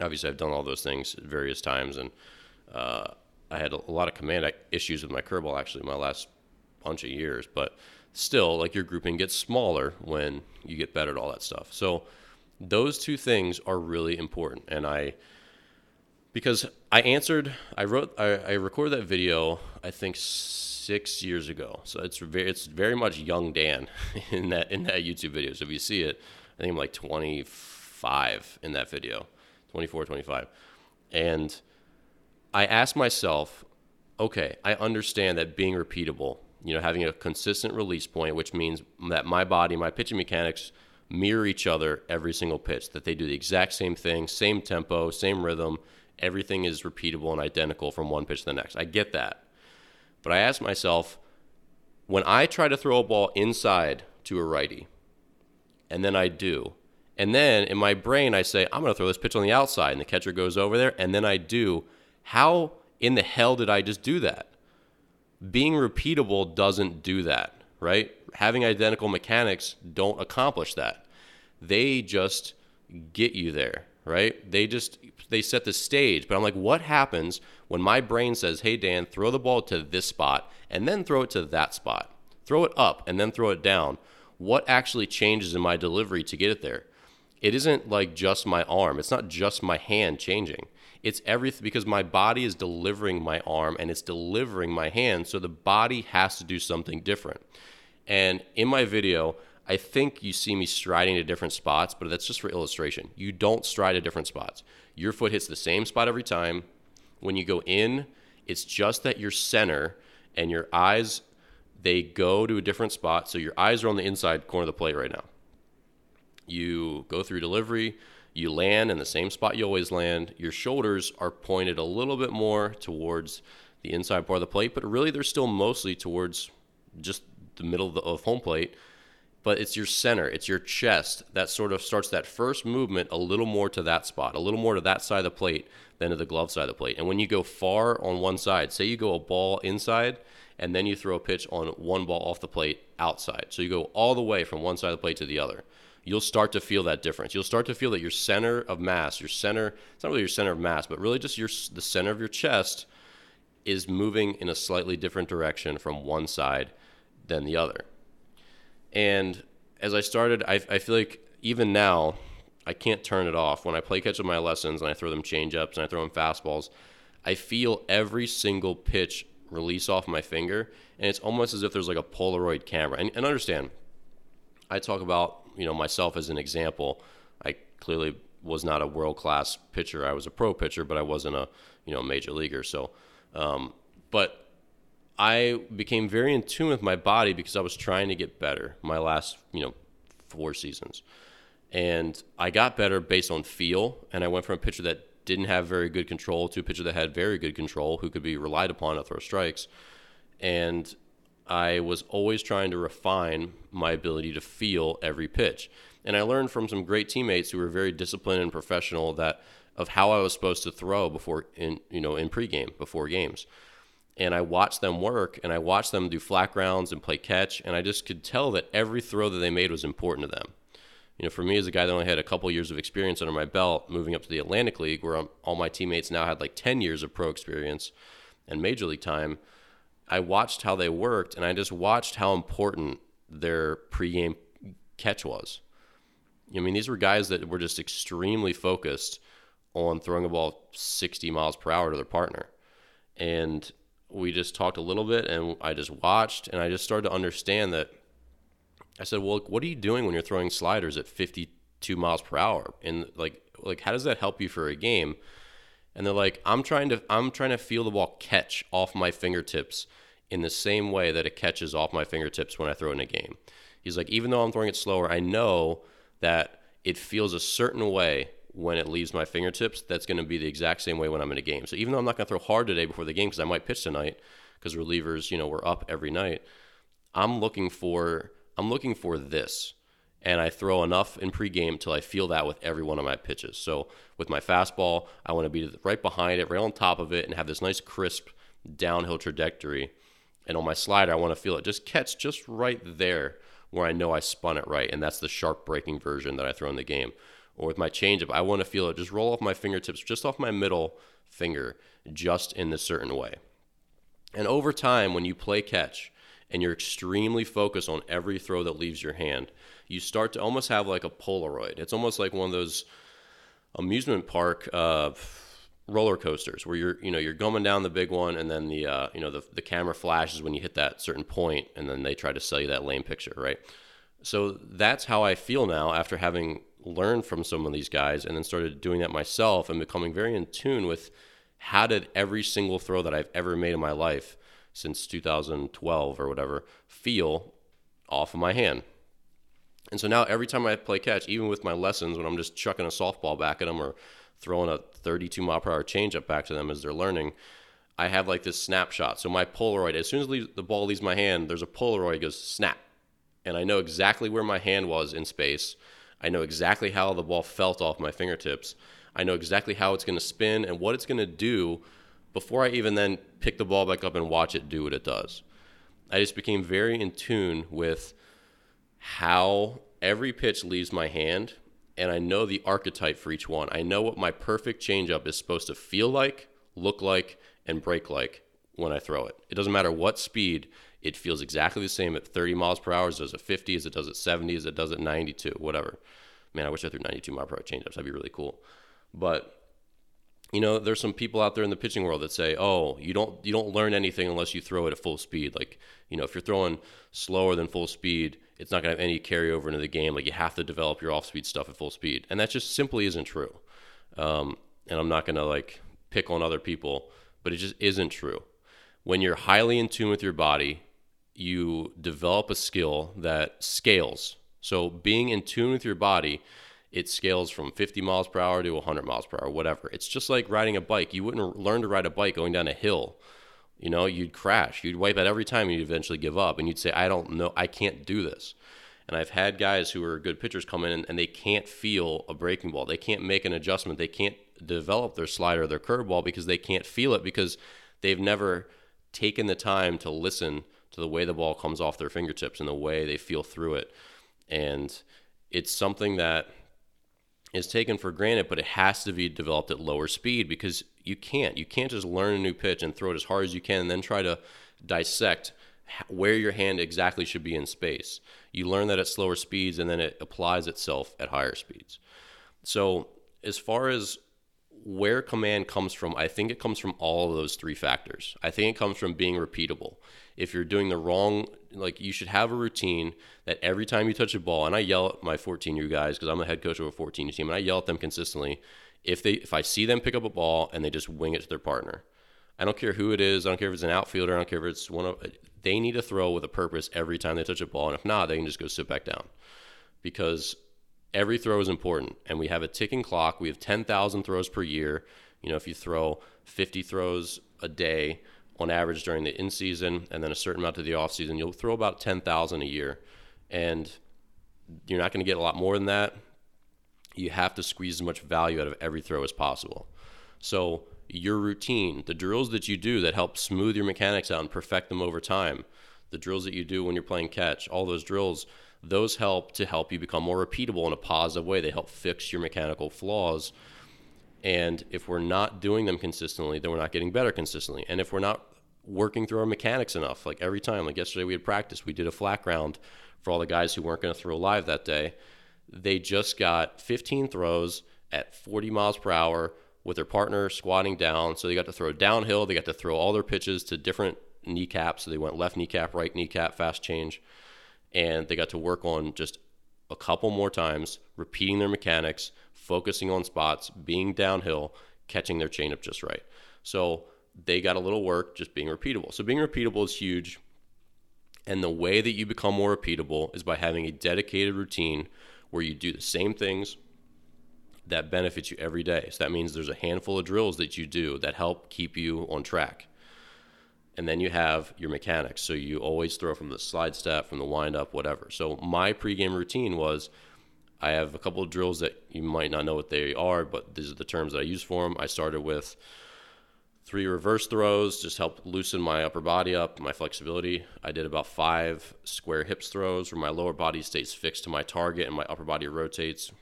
obviously I've done all those things various times, and uh, I had a, a, lot of command issues with my curveball actually my last bunch of years. But still, like your grouping gets smaller when you get better at all that stuff. So those two things are really important, and I because I answered, I wrote, I, I recorded that video, I think six years ago. So it's very, it's very much young Dan in that in that YouTube video. So if you see it, I think I'm like 25 in that video 24, 25. And I asked myself, okay, I understand that being repeatable, you know, having a consistent release point, which means that my body, my pitching mechanics mirror each other every single pitch, that they do the exact same thing, same tempo, same rhythm. Everything is repeatable and identical from one pitch to the next. I get that. But I ask myself, when I try to throw a ball inside to a righty, and then I do, and then in my brain I say, I'm going to throw this pitch on the outside, and the catcher goes over there, and then I do, how in the hell did I just do that? Being repeatable doesn't do that, right? Having identical mechanics don't accomplish that. They just get you there, right? They just they set the stage. But I'm like, what happens when my brain says, "Hey Dan, throw the ball to this spot and then throw it to that spot. Throw it up and then throw it down." What actually changes in my delivery to get it there? It isn't like just my arm. It's not just my hand changing. It's everything because my body is delivering my arm and it's delivering my hand. So the body has to do something different. And in my video, I think you see me striding to different spots, but that's just for illustration. You don't stride to different spots. Your foot hits the same spot every time. When you go in, it's just that your center and your eyes they go to a different spot. So your eyes are on the inside corner of the plate right now. You go through delivery, you land in the same spot you always land. Your shoulders are pointed a little bit more towards the inside part of the plate, but really they're still mostly towards just the middle of, the, of home plate. But it's your center, it's your chest that sort of starts that first movement a little more to that spot, a little more to that side of the plate than to the glove side of the plate. And when you go far on one side, say you go a ball inside and then you throw a pitch on one ball off the plate outside. So you go all the way from one side of the plate to the other you'll start to feel that difference. You'll start to feel that your center of mass, your center, it's not really your center of mass, but really just your the center of your chest is moving in a slightly different direction from one side than the other. And as I started, I, I feel like even now, I can't turn it off. When I play catch with my lessons and I throw them change ups and I throw them fastballs, I feel every single pitch release off my finger. And it's almost as if there's like a Polaroid camera. And, and understand, I talk about you know myself as an example, I clearly was not a world class pitcher. I was a pro pitcher, but I wasn't a you know major leaguer. So, um, but I became very in tune with my body because I was trying to get better. My last you know four seasons, and I got better based on feel. And I went from a pitcher that didn't have very good control to a pitcher that had very good control, who could be relied upon to throw strikes. And I was always trying to refine my ability to feel every pitch. And I learned from some great teammates who were very disciplined and professional that of how I was supposed to throw before in you know in pregame before games. And I watched them work and I watched them do flat grounds and play catch and I just could tell that every throw that they made was important to them. You know, for me as a guy that only had a couple years of experience under my belt, moving up to the Atlantic League, where all my teammates now had like 10 years of pro experience and major league time, I watched how they worked and I just watched how important their pregame catch was. I mean, these were guys that were just extremely focused on throwing a ball 60 miles per hour to their partner. And we just talked a little bit and I just watched and I just started to understand that I said, "Well, what are you doing when you're throwing sliders at 52 miles per hour?" And like like how does that help you for a game? And they're like i'm trying to i'm trying to feel the ball catch off my fingertips in the same way that it catches off my fingertips when i throw in a game. He's like even though i'm throwing it slower i know that it feels a certain way when it leaves my fingertips that's going to be the exact same way when i'm in a game. So even though i'm not going to throw hard today before the game because i might pitch tonight because relievers you know we're up every night i'm looking for i'm looking for this and I throw enough in pregame till I feel that with every one of my pitches. So with my fastball, I want to be right behind it, right on top of it, and have this nice crisp downhill trajectory. And on my slider, I want to feel it just catch just right there where I know I spun it right, and that's the sharp breaking version that I throw in the game. Or with my changeup, I want to feel it just roll off my fingertips, just off my middle finger, just in this certain way. And over time, when you play catch and you're extremely focused on every throw that leaves your hand, you start to almost have like a Polaroid. It's almost like one of those amusement park uh, roller coasters where you're you know you're going down the big one and then the uh, you know the the camera flashes when you hit that certain point and then they try to sell you that lame picture, right? So that's how I feel now after having learned from some of these guys and then started doing that myself and becoming very in tune with how did every single throw that I've ever made in my life since 2012 or whatever feel off of my hand. And so now every time I play catch, even with my lessons, when I'm just chucking a softball back at them or throwing a 32 mile per hour changeup back to them as they're learning, I have like this snapshot. So my Polaroid, as soon as the ball leaves my hand, there's a Polaroid goes snap, and I know exactly where my hand was in space. I know exactly how the ball felt off my fingertips. I know exactly how it's going to spin and what it's going to do before I even then pick the ball back up and watch it do what it does. I just became very in tune with how every pitch leaves my hand and I know the archetype for each one. I know what my perfect changeup is supposed to feel like, look like, and break like when I throw it. It doesn't matter what speed, it feels exactly the same at 30 miles per hour as it does at 50, as it does at 70, as it does at 92, whatever. Man, I wish I threw 92 mile per hour changeups. That'd be really cool. But you know, there's some people out there in the pitching world that say, "Oh, you don't you don't learn anything unless you throw it at full speed." Like, you know, if you're throwing slower than full speed, it's not going to have any carryover into the game. Like, you have to develop your off-speed stuff at full speed, and that just simply isn't true. Um, and I'm not going to like pick on other people, but it just isn't true. When you're highly in tune with your body, you develop a skill that scales. So, being in tune with your body it scales from 50 miles per hour to 100 miles per hour, whatever. It's just like riding a bike. You wouldn't learn to ride a bike going down a hill. You know, you'd crash. You'd wipe out every time. You'd eventually give up, and you'd say, "I don't know. I can't do this." And I've had guys who are good pitchers come in and, and they can't feel a breaking ball. They can't make an adjustment. They can't develop their slider, their curveball because they can't feel it because they've never taken the time to listen to the way the ball comes off their fingertips and the way they feel through it. And it's something that is taken for granted, but it has to be developed at lower speed because you can't. You can't just learn a new pitch and throw it as hard as you can and then try to dissect where your hand exactly should be in space. You learn that at slower speeds and then it applies itself at higher speeds. So, as far as where command comes from, I think it comes from all of those three factors. I think it comes from being repeatable. If you're doing the wrong, like you should have a routine that every time you touch a ball, and I yell at my 14 year guys because I'm the head coach of a 14 year team, and I yell at them consistently. If they, if I see them pick up a ball and they just wing it to their partner, I don't care who it is. I don't care if it's an outfielder. I don't care if it's one of. They need to throw with a purpose every time they touch a ball, and if not, they can just go sit back down, because every throw is important. And we have a ticking clock. We have 10,000 throws per year. You know if you throw 50 throws a day on average during the in season and then a certain amount to the off season you'll throw about 10,000 a year. And you're not going to get a lot more than that you have to squeeze as much value out of every throw as possible so your routine the drills that you do that help smooth your mechanics out and perfect them over time the drills that you do when you're playing catch all those drills those help to help you become more repeatable in a positive way. They help fix your mechanical flaws. And if we're not doing them consistently, then we're not getting better consistently. And if we're not working through our mechanics enough, like every time, like yesterday we had practice, we did a flat ground for all the guys who weren't going to throw live that day. They just got 15 throws at 40 miles per hour with their partner squatting down. So they got to throw downhill. They got to throw all their pitches to different kneecaps. So they went left kneecap, right kneecap, fast change and they got to work on just a couple more times, repeating their mechanics, focusing on spots, being downhill, catching their changeup just right. So they got a little work just being repeatable. So being repeatable is huge. And the way that you become more repeatable is by having a dedicated routine where you do the same things that benefits you every day. So that means there's a handful of drills that you do that help keep you on track and then you have your mechanics. So you always throw from the slide step, from the wind up, whatever. So my pregame routine was I have a couple of drills that you might not know what they are, but these are the terms that I use for them. I started with three reverse throws, just help loosen my upper body up, my flexibility. I did about five square hips throws where my lower body stays fixed to my target and my upper body rotates.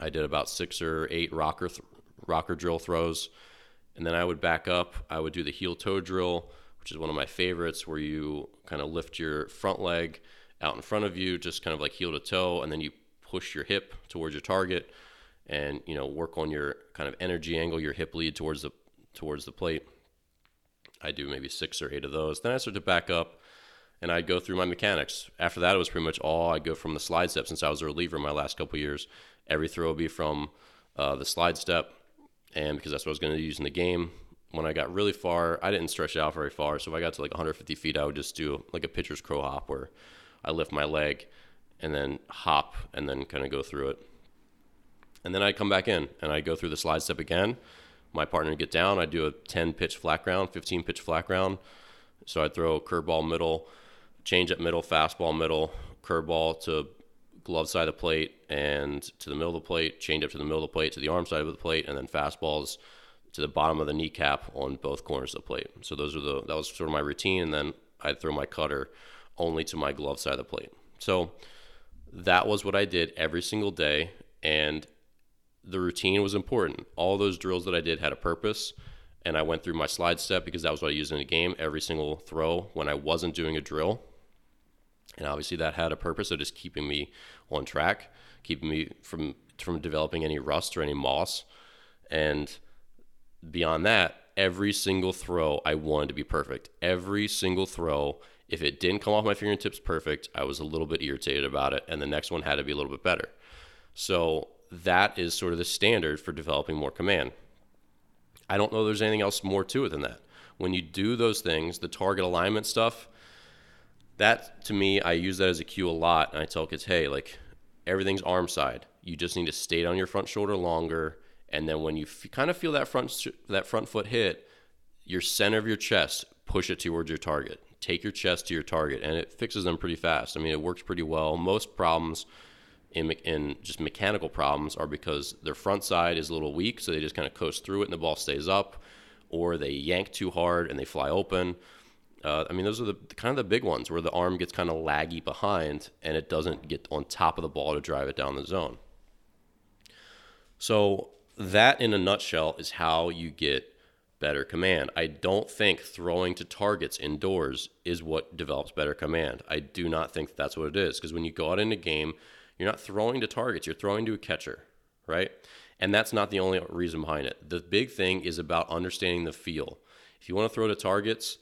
I did about six or eight rocker th- rocker drill throws and then I would back up. I would do the heel toe drill, which is one of my favorites, where you kind of lift your front leg out in front of you, just kind of like heel to toe, and then you push your hip towards your target, and you know work on your kind of energy angle, your hip lead towards the towards the plate. I do maybe six or eight of those. Then I start to back up, and I'd go through my mechanics. After that, it was pretty much all I'd go from the slide step since I was a reliever my last couple years. Every throw would be from uh, the slide step, and because that's what I was going to use in the game. When I got really far, I didn't stretch out very far. So if I got to like 150 feet, I would just do like a pitcher's crow hop where I lift my leg and then hop and then kind of go through it. And then I'd come back in and I'd go through the slide step again. My partner get down. I'd do a 10 pitch flat ground, 15 pitch flat ground. So I'd throw curveball middle, change up middle, fastball middle, curveball to glove side of the plate and to the middle of the plate, change up to the middle of the plate to the arm side of the plate, and then fastballs to the bottom of the kneecap on both corners of the plate. So those are the that was sort of my routine, and then I'd throw my cutter only to my glove side of the plate. So that was what I did every single day, and the routine was important. All those drills that I did had a purpose, and I went through my slide step because that was what I used in the game every single throw when I wasn't doing a drill and obviously that had a purpose of just keeping me on track, keeping me from from developing any rust or any moss. And beyond that, every single throw I wanted to be perfect. Every single throw, if it didn't come off my fingertips perfect, I was a little bit irritated about it, and the next one had to be a little bit better. So that is sort of the standard for developing more command. I don't know there's anything else more to it than that. When you do those things, the target alignment stuff, that to me, I use that as a cue a lot. And I tell kids, hey, like everything's arm side. You just need to stay on your front shoulder longer. And then when you f- kind of feel that front that front foot hit, your center of your chest, push it towards your target. Take your chest to your target, and it fixes them pretty fast. I mean, it works pretty well. Most problems in, in just mechanical problems are because their front side is a little weak, so they just kind of coast through it, and the ball stays up, or they yank too hard and they fly open uh, I mean, those are the kind of the big ones where the arm gets kind of laggy behind and it doesn't get on top of the ball to drive it down the zone. So that, in a nutshell, is how you get better command. I don't think throwing to targets indoors is what develops better command. I do not think that's what it is because when you go out in a game, you're not throwing to targets, you're throwing to a catcher, right? And that's not the only reason behind it. The big thing is about understanding the feel. If you want to throw to targets,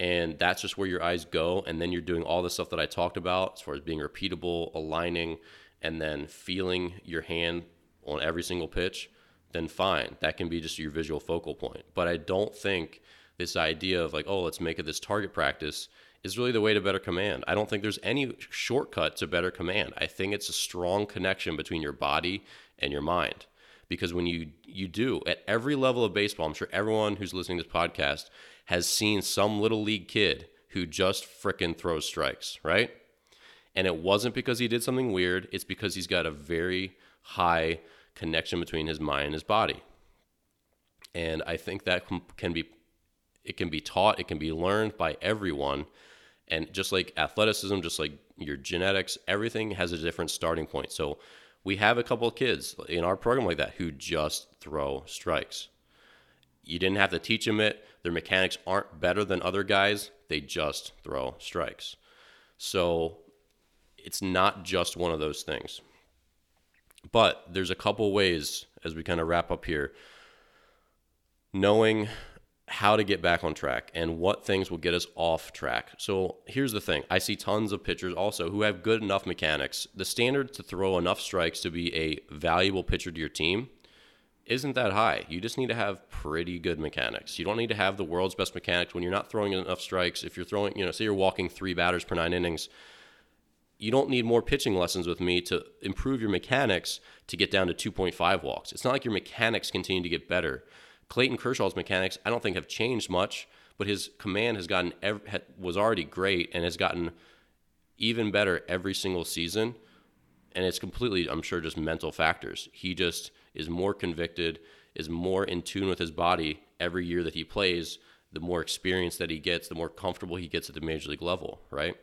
and that's just where your eyes go and then you're doing all the stuff that i talked about as far as being repeatable aligning and then feeling your hand on every single pitch then fine that can be just your visual focal point but i don't think this idea of like oh let's make it this target practice is really the way to better command i don't think there's any shortcut to better command i think it's a strong connection between your body and your mind because when you you do at every level of baseball i'm sure everyone who's listening to this podcast has seen some little league kid who just fricking throws strikes, right? And it wasn't because he did something weird, it's because he's got a very high connection between his mind and his body. And I think that can be it can be taught, it can be learned by everyone. And just like athleticism, just like your genetics, everything has a different starting point. So we have a couple of kids in our program like that who just throw strikes. You didn't have to teach them it. Their mechanics aren't better than other guys. They just throw strikes. So it's not just one of those things. But there's a couple ways as we kind of wrap up here. Knowing how to get back on track and what things will get us off track. So here's the thing I see tons of pitchers also who have good enough mechanics. The standard to throw enough strikes to be a valuable pitcher to your team isn't that high. You just need to have pretty good mechanics. You don't need to have the world's best mechanics when you're not throwing enough strikes. If you're throwing, you know, say you're walking three batters per nine innings, you don't need more pitching lessons with me to improve your mechanics to get down to 2.5 walks. It's not like your mechanics continue to get better. Clayton Kershaw's mechanics, I don't think have changed much, but his command has gotten was already great and has gotten even better every single season. And it's completely, I'm sure, just mental factors. He just is more convicted, is more in tune with his body every year that he plays, the more experience that he gets, the more comfortable he gets at the major league level, right?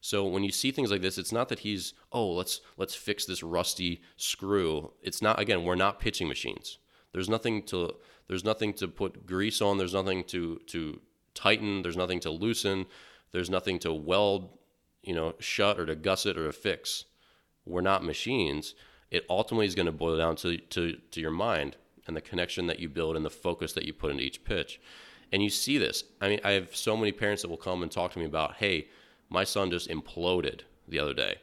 So when you see things like this, it's not that he's, oh, let's let's fix this rusty screw. It's not again, we're not pitching machines. There's nothing to there's nothing to put grease on, there's nothing to to tighten, there's nothing to loosen, there's nothing to weld, you know, shut or to gusset or to fix. We're not machines it ultimately is going to boil down to, to, to your mind and the connection that you build and the focus that you put into each pitch. And you see this. I mean, I have so many parents that will come and talk to me about, hey, My son just imploded the other day.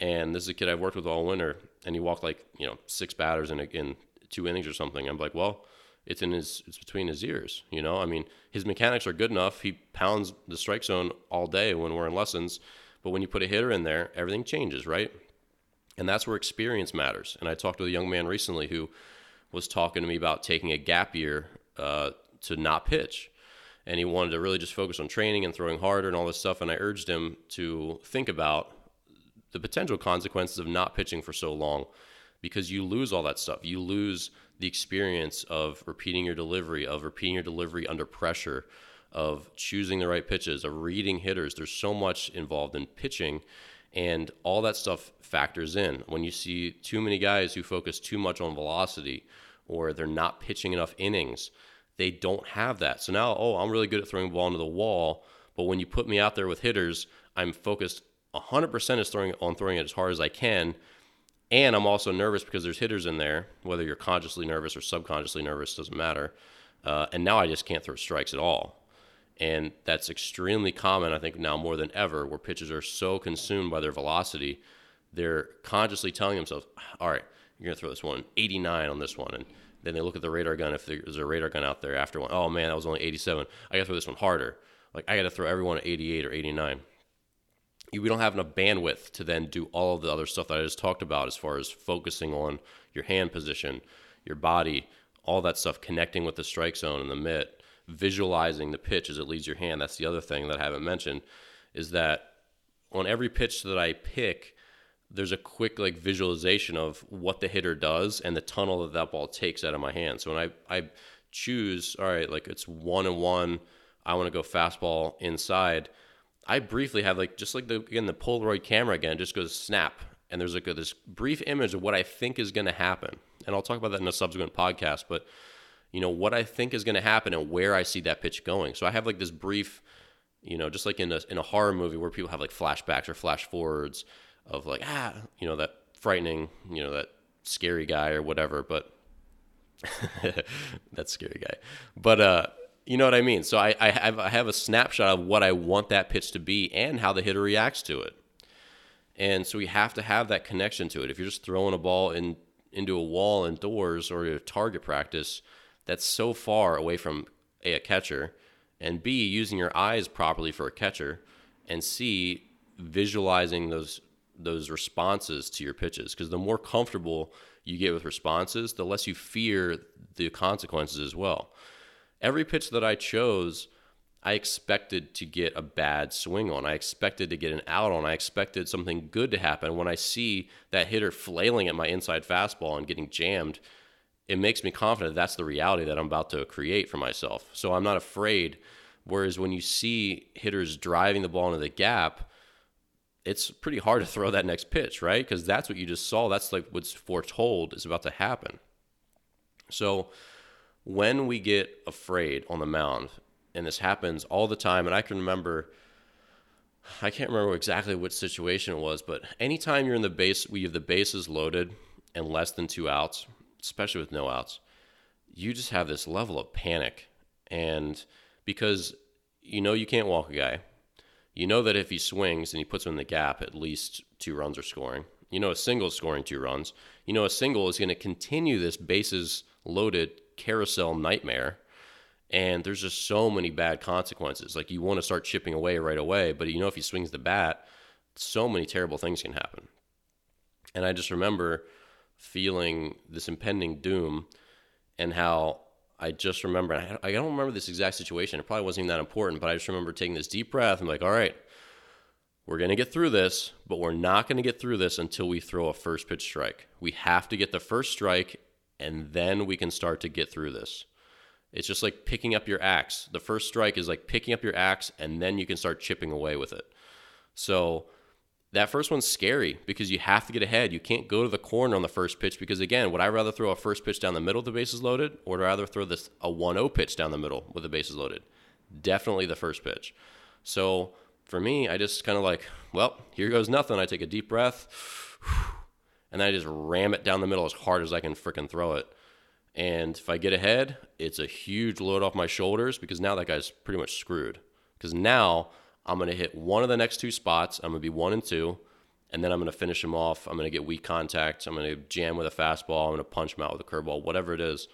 And this is a kid I've worked with all winter, and he walked like, you know, six batters in, in two innings or something. I'm like, well, it's in his it's between his ears you know? I mean his mechanics are good enough. He pounds the strike zone all day when we're in lessons but when you put a hitter in there everything changes right? And that's where experience matters. And i talked to a young man recently who was talking to me about taking a gap year uh, to not pitch. And he wanted to really just focus on training and throwing harder and all this stuff. And i urged him to think about the potential consequences of not pitching for so long because you lose all that stuff you lose the experience of repeating your delivery, of repeating your delivery under pressure, of choosing the right pitches, of reading hitters. There's so much involved in pitching, and all that stuff factors in. When you see too many guys who focus too much on velocity or they're not pitching enough innings, they don't have that. So now, oh, I'm really good at throwing the ball into the wall, but when you put me out there with hitters, I'm focused 100% is throwing on throwing it as hard as I can and I'm also nervous because there's hitters in there, whether you're consciously nervous or subconsciously nervous, doesn't matter. Uh, and now I just can't throw strikes at all. And that's extremely common, I think, now more than ever, where pitchers are so consumed by their velocity, they're consciously telling themselves, all right, you're going to throw this one 89 on this one. And then they look at the radar gun. If there's a radar gun out there after one, oh man, that was only 87. I got to throw this one harder. Like, I got to throw everyone at 88 or 89 we don't have enough bandwidth to then do all of the other stuff that I just talked about as far as focusing on your hand position, your body, all that stuff, connecting with the strike zone and the mitt, visualizing the pitch as it leaves your hand. That's the other thing that I haven't mentioned is that on every pitch that I pick, there's a quick like visualization of what the hitter does and the tunnel that that ball takes out of my hand. So when I, I choose, all right, like it's one and one, I want to go fastball inside – I briefly have like just like the again the Polaroid camera again just goes snap and there's like a, this brief image of what I think is going to happen and I'll talk about that in a subsequent podcast but you know what I think is going to happen and where I see that pitch going. So I have like this brief you know just like in a in a horror movie where people have like flashbacks or flash forwards of like ah you know that frightening you know that scary guy or whatever but that scary guy. But uh you know what I mean? So I, I, have, I have a snapshot of what I want that pitch to be and how the hitter reacts to it. And so we have to have that connection to it. If you're just throwing a ball in into a wall indoors or a target practice, that's so far away from a, a catcher, and B, using your eyes properly for a catcher, and C, visualizing those those responses to your pitches. Because the more comfortable you get with responses, the less you fear the consequences as well every pitch that I chose, I expected to get a bad swing on. I expected to get an out on. I expected something good to happen. When I see that hitter flailing at my inside fastball and getting jammed, it makes me confident that that's the reality that I'm about to create for myself. So I'm not afraid. Whereas when you see hitters driving the ball into the gap, it's pretty hard to throw that next pitch, right? Because that's what you just saw. That's like what's foretold is about to happen. So when we get afraid on the mound, and this happens all the time, and I can remember. I can't remember exactly which situation it was, but anytime you're in the base, we have the bases loaded and less than two outs, especially with no outs, you just have this level of panic. And because you know you can't walk a guy, you know that if he swings and he puts him in the gap, at least two runs are scoring. You know a single is scoring two runs. You know a single is going to continue this bases loaded carousel nightmare and there's just so many bad consequences. Like you want to start chipping away right away but you know if he swings the bat so many terrible things can happen. And i just remember feeling this impending doom and how i just remember i don't remember this exact situation. It probably wasn't even that important but i just remember taking this deep breath and like all right we're going to get through this, but we're not going to get through this until we throw a first pitch strike. We have to get the first strike and then we can start to get through this. It's just like picking up your axe. The first strike is like picking up your axe, and then you can start chipping away with it. So that first one's scary because you have to get ahead. You can't go to the corner on the first pitch because again, would I rather throw a first pitch down the middle with the bases loaded, or would I rather throw this a 1-0 pitch down the middle with the bases loaded? Definitely the first pitch. So for me, I just kind of like, well, here goes nothing. I take a deep breath and I just ram it down the middle as hard as I can freaking throw it. And if I get ahead, it's a huge load off my shoulders because now that guy's pretty much screwed. Because now I'm going to hit one of the next two spots. I'm going to be one and two, and then I'm going to finish him off. I'm going to get weak contact. I'm going to jam with a fastball. I'm going to punch him out with a curveball, whatever it is.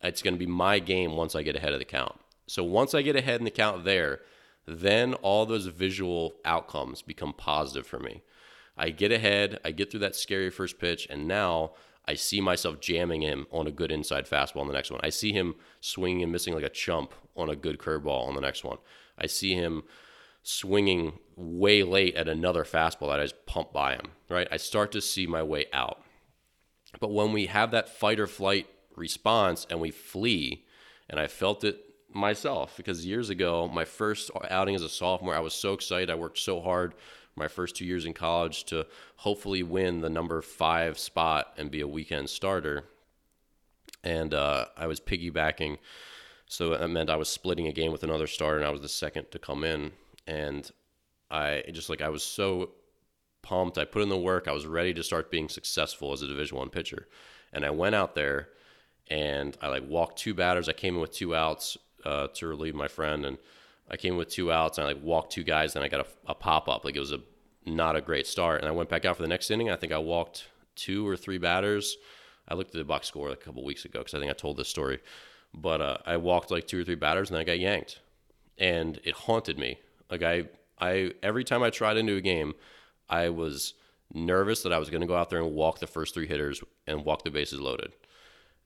It's going to be my game once I get ahead of the count. So once I get ahead in the count there, then all those visual outcomes become positive for me. I get ahead, I get through that scary first pitch, and now I see myself jamming him on a good inside fastball on the next one. I see him swinging and missing like a chump on a good curveball on the next one. I see him swinging way late at another fastball that I just pump by him, right? I start to see my way out. But when we have that fight or flight response and we flee, and I felt it myself because years ago, my first outing as a sophomore, I was so excited. I worked so hard my first two years in college to hopefully win the number five spot and be a weekend starter. And uh, I was piggybacking. So that meant I was splitting a game with another starter and I was the second to come in. And I just like, I was so pumped. I put in the work. I was ready to start being successful as a division one pitcher. And I went out there and I like walked two batters. I came in with two outs uh, to relieve my friend and I came with two outs and I like walked two guys. Then I got a, a pop up. Like it was a not a great start. And I went back out for the next inning. I think I walked two or three batters. I looked at the box score like a couple weeks ago because I think I told this story. But uh, I walked like two or three batters and then I got yanked, and it haunted me. Like I, I every time I tried into a game, I was nervous that I was going to go out there and walk the first three hitters and walk the bases loaded.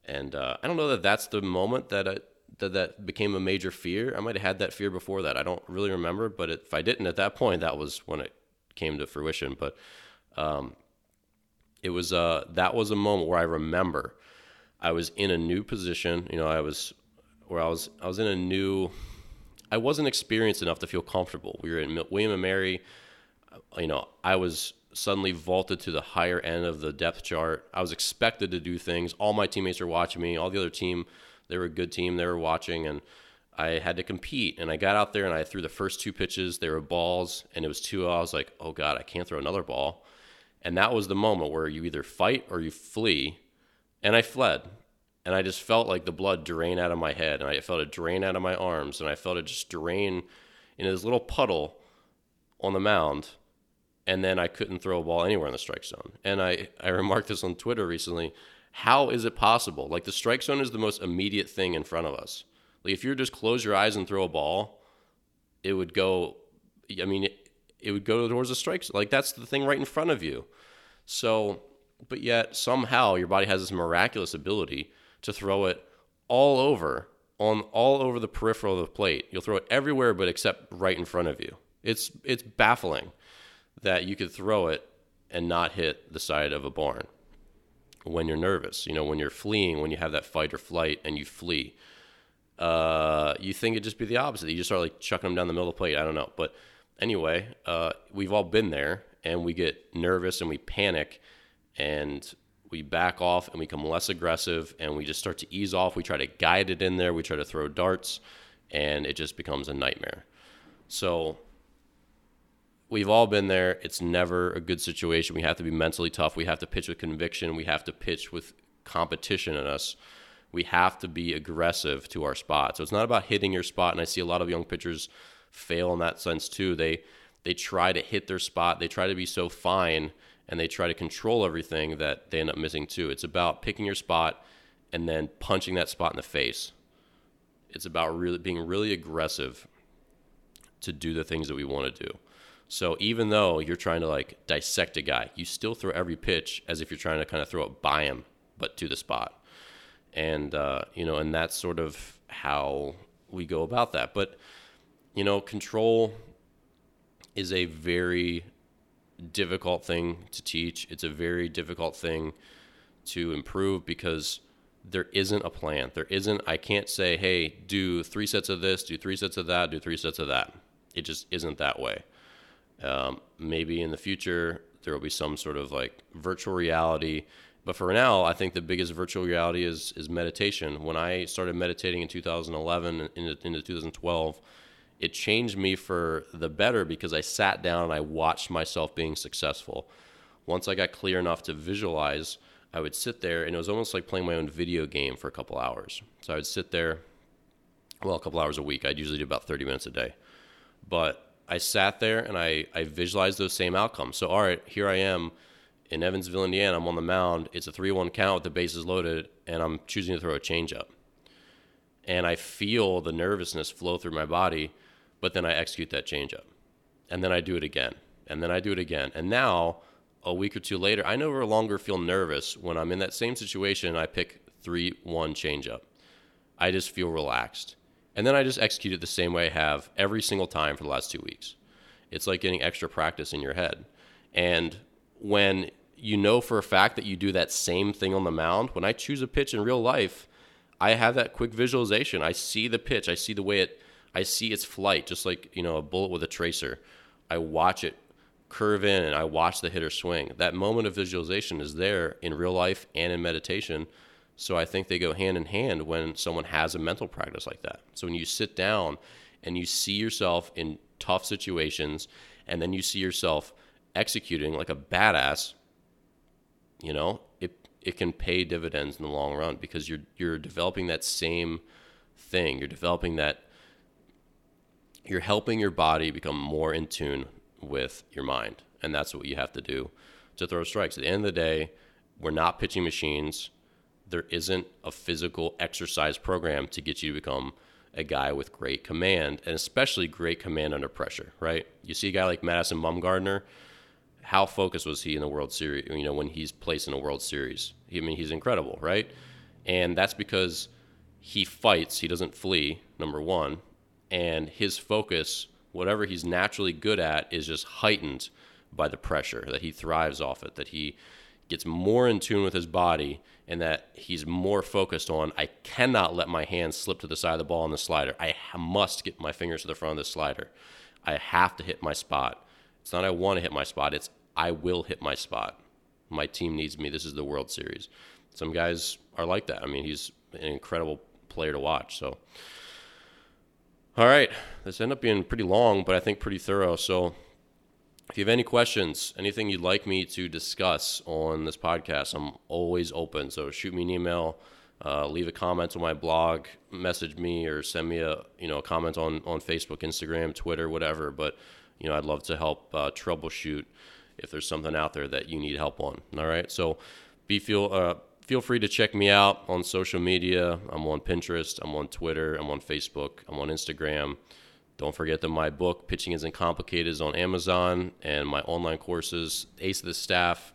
And uh, I don't know that that's the moment that I, that that became a major fear. I might have had that fear before that. I don't really remember, but if I didn't at that point, that was when it came to fruition. But um, it was uh, that was a moment where I remember I was in a new position. You know, I was where I was I was in a new. I wasn't experienced enough to feel comfortable. We were in William and Mary. You know, I was suddenly vaulted to the higher end of the depth chart. I was expected to do things. All my teammates were watching me. All the other team they were a good team. They were watching, and I had to compete. And I got out there and I threw the first two pitches. They were balls, and it was two. I was like, oh God, I can't throw another ball. And that was the moment where you either fight or you flee. And I fled. And I just felt like the blood drain out of my head. And I felt it drain out of my arms. And I felt it just drain in this little puddle on the mound. And then I couldn't throw a ball anywhere in the strike zone. And I, I remarked this on Twitter recently. How is it possible? Like the strike zone is the most immediate thing in front of us. Like if you just close your eyes and throw a ball, it would go. I mean, it, it would go towards the strike. Like that's the thing right in front of you. So, but yet somehow your body has this miraculous ability to throw it all over on all over the peripheral of the plate. You'll throw it everywhere, but except right in front of you. It's it's baffling that you could throw it and not hit the side of a barn when you're nervous. You know, when you're fleeing, when you have that fight or flight and you flee. Uh, you think it'd just be the opposite. You just start like chucking them down the middle of the plate. I don't know. But anyway, uh, we've all been there and we get nervous and we panic and we back off and we become less aggressive and we just start to ease off. We try to guide it in there. We try to throw darts and it just becomes a nightmare. So we've all been there. It's never a good situation. We have to be mentally tough. We have to pitch with conviction. We have to pitch with competition in us. We have to be aggressive to our spot. So it's not about hitting your spot. And I see a lot of young pitchers fail in that sense too. They they try to hit their spot. They try to be so fine and they try to control everything that they end up missing too. It's about picking your spot and then punching that spot in the face. It's about really being really aggressive to do the things that we want to do. So even though you're trying to like dissect a guy, you still throw every pitch as if you're trying to kind of throw it by him, but to the spot. And uh, you know, and that's sort of how we go about that. But you know, control is a very difficult thing to teach. It's a very difficult thing to improve because there isn't a plan. There isn't, I can't say, hey, do three sets of this, do three sets of that, do three sets of that. It just isn't that way. Um, maybe in the future there will be some sort of like virtual reality. But for now, I think the biggest virtual reality is is meditation. When I started meditating in 2011 into, into 2012, it changed me for the better because I sat down and I watched myself being successful. Once I got clear enough to visualize, I would sit there and it was almost like playing my own video game for a couple hours. So I would sit there, well, a couple hours a week. I'd usually do about 30 minutes a day. But I sat there and I, I visualized those same outcomes. So, all right, here I am in Evansville, Indiana. I'm on the mound. It's a 3 1 count with the bases loaded, and I'm choosing to throw a changeup. And I feel the nervousness flow through my body, but then I execute that changeup. And then I do it again. And then I do it again. And now, a week or two later, I no longer feel nervous when I'm in that same situation and I pick 3 1 changeup. I just feel relaxed. And then I just execute it the same way I have every single time for the last two weeks. It's like getting extra practice in your head. And when you know for a fact that you do that same thing on the mound, when I choose a pitch in real life, I have that quick visualization. I see the pitch, I see the way it, I see its flight, just like you know a bullet with a tracer. I watch it curve in, and I watch the hitter swing. That moment of visualization is there in real life and in meditation so I think they go hand in hand when someone has a mental practice like that. So when you sit down and you see yourself in tough situations and then you see yourself executing like a badass, you know, it it can pay dividends in the long run because you're you're developing that same thing. You're developing that you're helping your body become more in tune with your mind. And that's what you have to do to throw strikes. At the end of the day, we're not pitching machines there isn't a physical exercise program to get you to become a guy with great command and especially great command under pressure, right? You see a guy like Madison Bumgarner, how focused was he in the World Series, you know, when he's placed in a World Series? I mean, he's incredible, right? And that's because he fights, he doesn't flee, number one, and his focus, whatever he's naturally good at, is just heightened by the pressure that he thrives off it, that he gets more in tune with his body and that he's more focused on I cannot let my hands slip to the side of the ball on the slider. I must get my fingers to the front of the slider. I have to hit my spot. It's not I want to hit my spot, it's I will hit my spot. My team needs me. This is the World Series. Some guys are like that. I mean, he's an incredible player to watch. So, all right, this ended up being pretty long, but I think pretty thorough. So, if you have any questions, anything you'd like me to discuss on this podcast, I'm always open. So shoot me an email, uh, leave a comment on my blog, message me, or send me a you know a comment on on Facebook, Instagram, Twitter, whatever. But you know I'd love to help uh, troubleshoot if there's something out there that you need help on. All right, so be feel uh, feel free to check me out on social media. I'm on Pinterest, I'm on Twitter, I'm on Facebook, I'm on Instagram. Don't forget that my book, Pitching Isn't Complicated, is on Amazon, and my online courses, Ace of the Staff,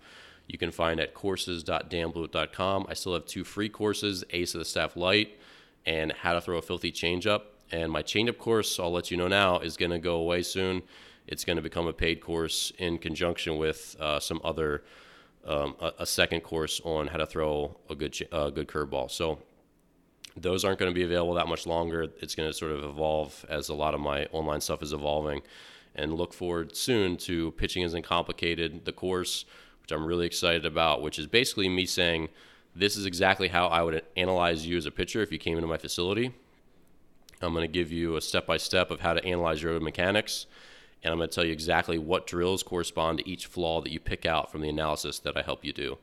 you can find at courses.danblewett.com. I still have two free courses, Ace of the Staff Light and How to Throw a Filthy Changeup. And my changeup course, I'll let you know now, is going to go away soon. It's going to become a paid course in conjunction with uh, some other, um, a, a, second course on how to throw a good, uh, good curveball. So those aren't going to be available that much longer. It's going to sort of evolve as a lot of my online stuff is evolving. And look forward soon to Pitching Isn't Complicated, the course, which I'm really excited about, which is basically me saying, this is exactly how I would analyze you as a pitcher if you came into my facility. I'm going to give you a step by step of how to analyze your mechanics, and I'm going to tell you exactly what drills correspond to each flaw that you pick out from the analysis that I help you do.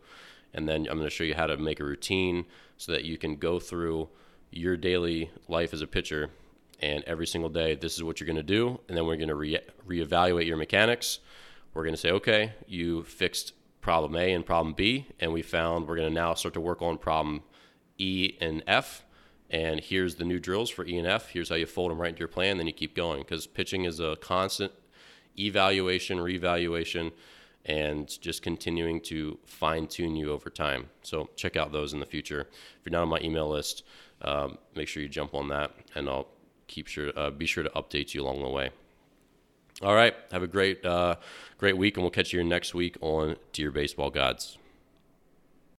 And then I'm going to show you how to make a routine so that you can go through your daily life as a pitcher and every single day this is what you're going to do and then we're going to re- reevaluate your mechanics we're going to say okay you fixed problem a and problem b and we found we're going to now start to work on problem e and f and here's the new drills for e and f here's how you fold them right into your plan then you keep going because pitching is a constant evaluation reevaluation and just continuing to fine tune you over time. So check out those in the future. If you're not on my email list, um, make sure you jump on that, and I'll keep sure uh, be sure to update you along the way. All right, have a great uh, great week, and we'll catch you next week on Dear Baseball Gods.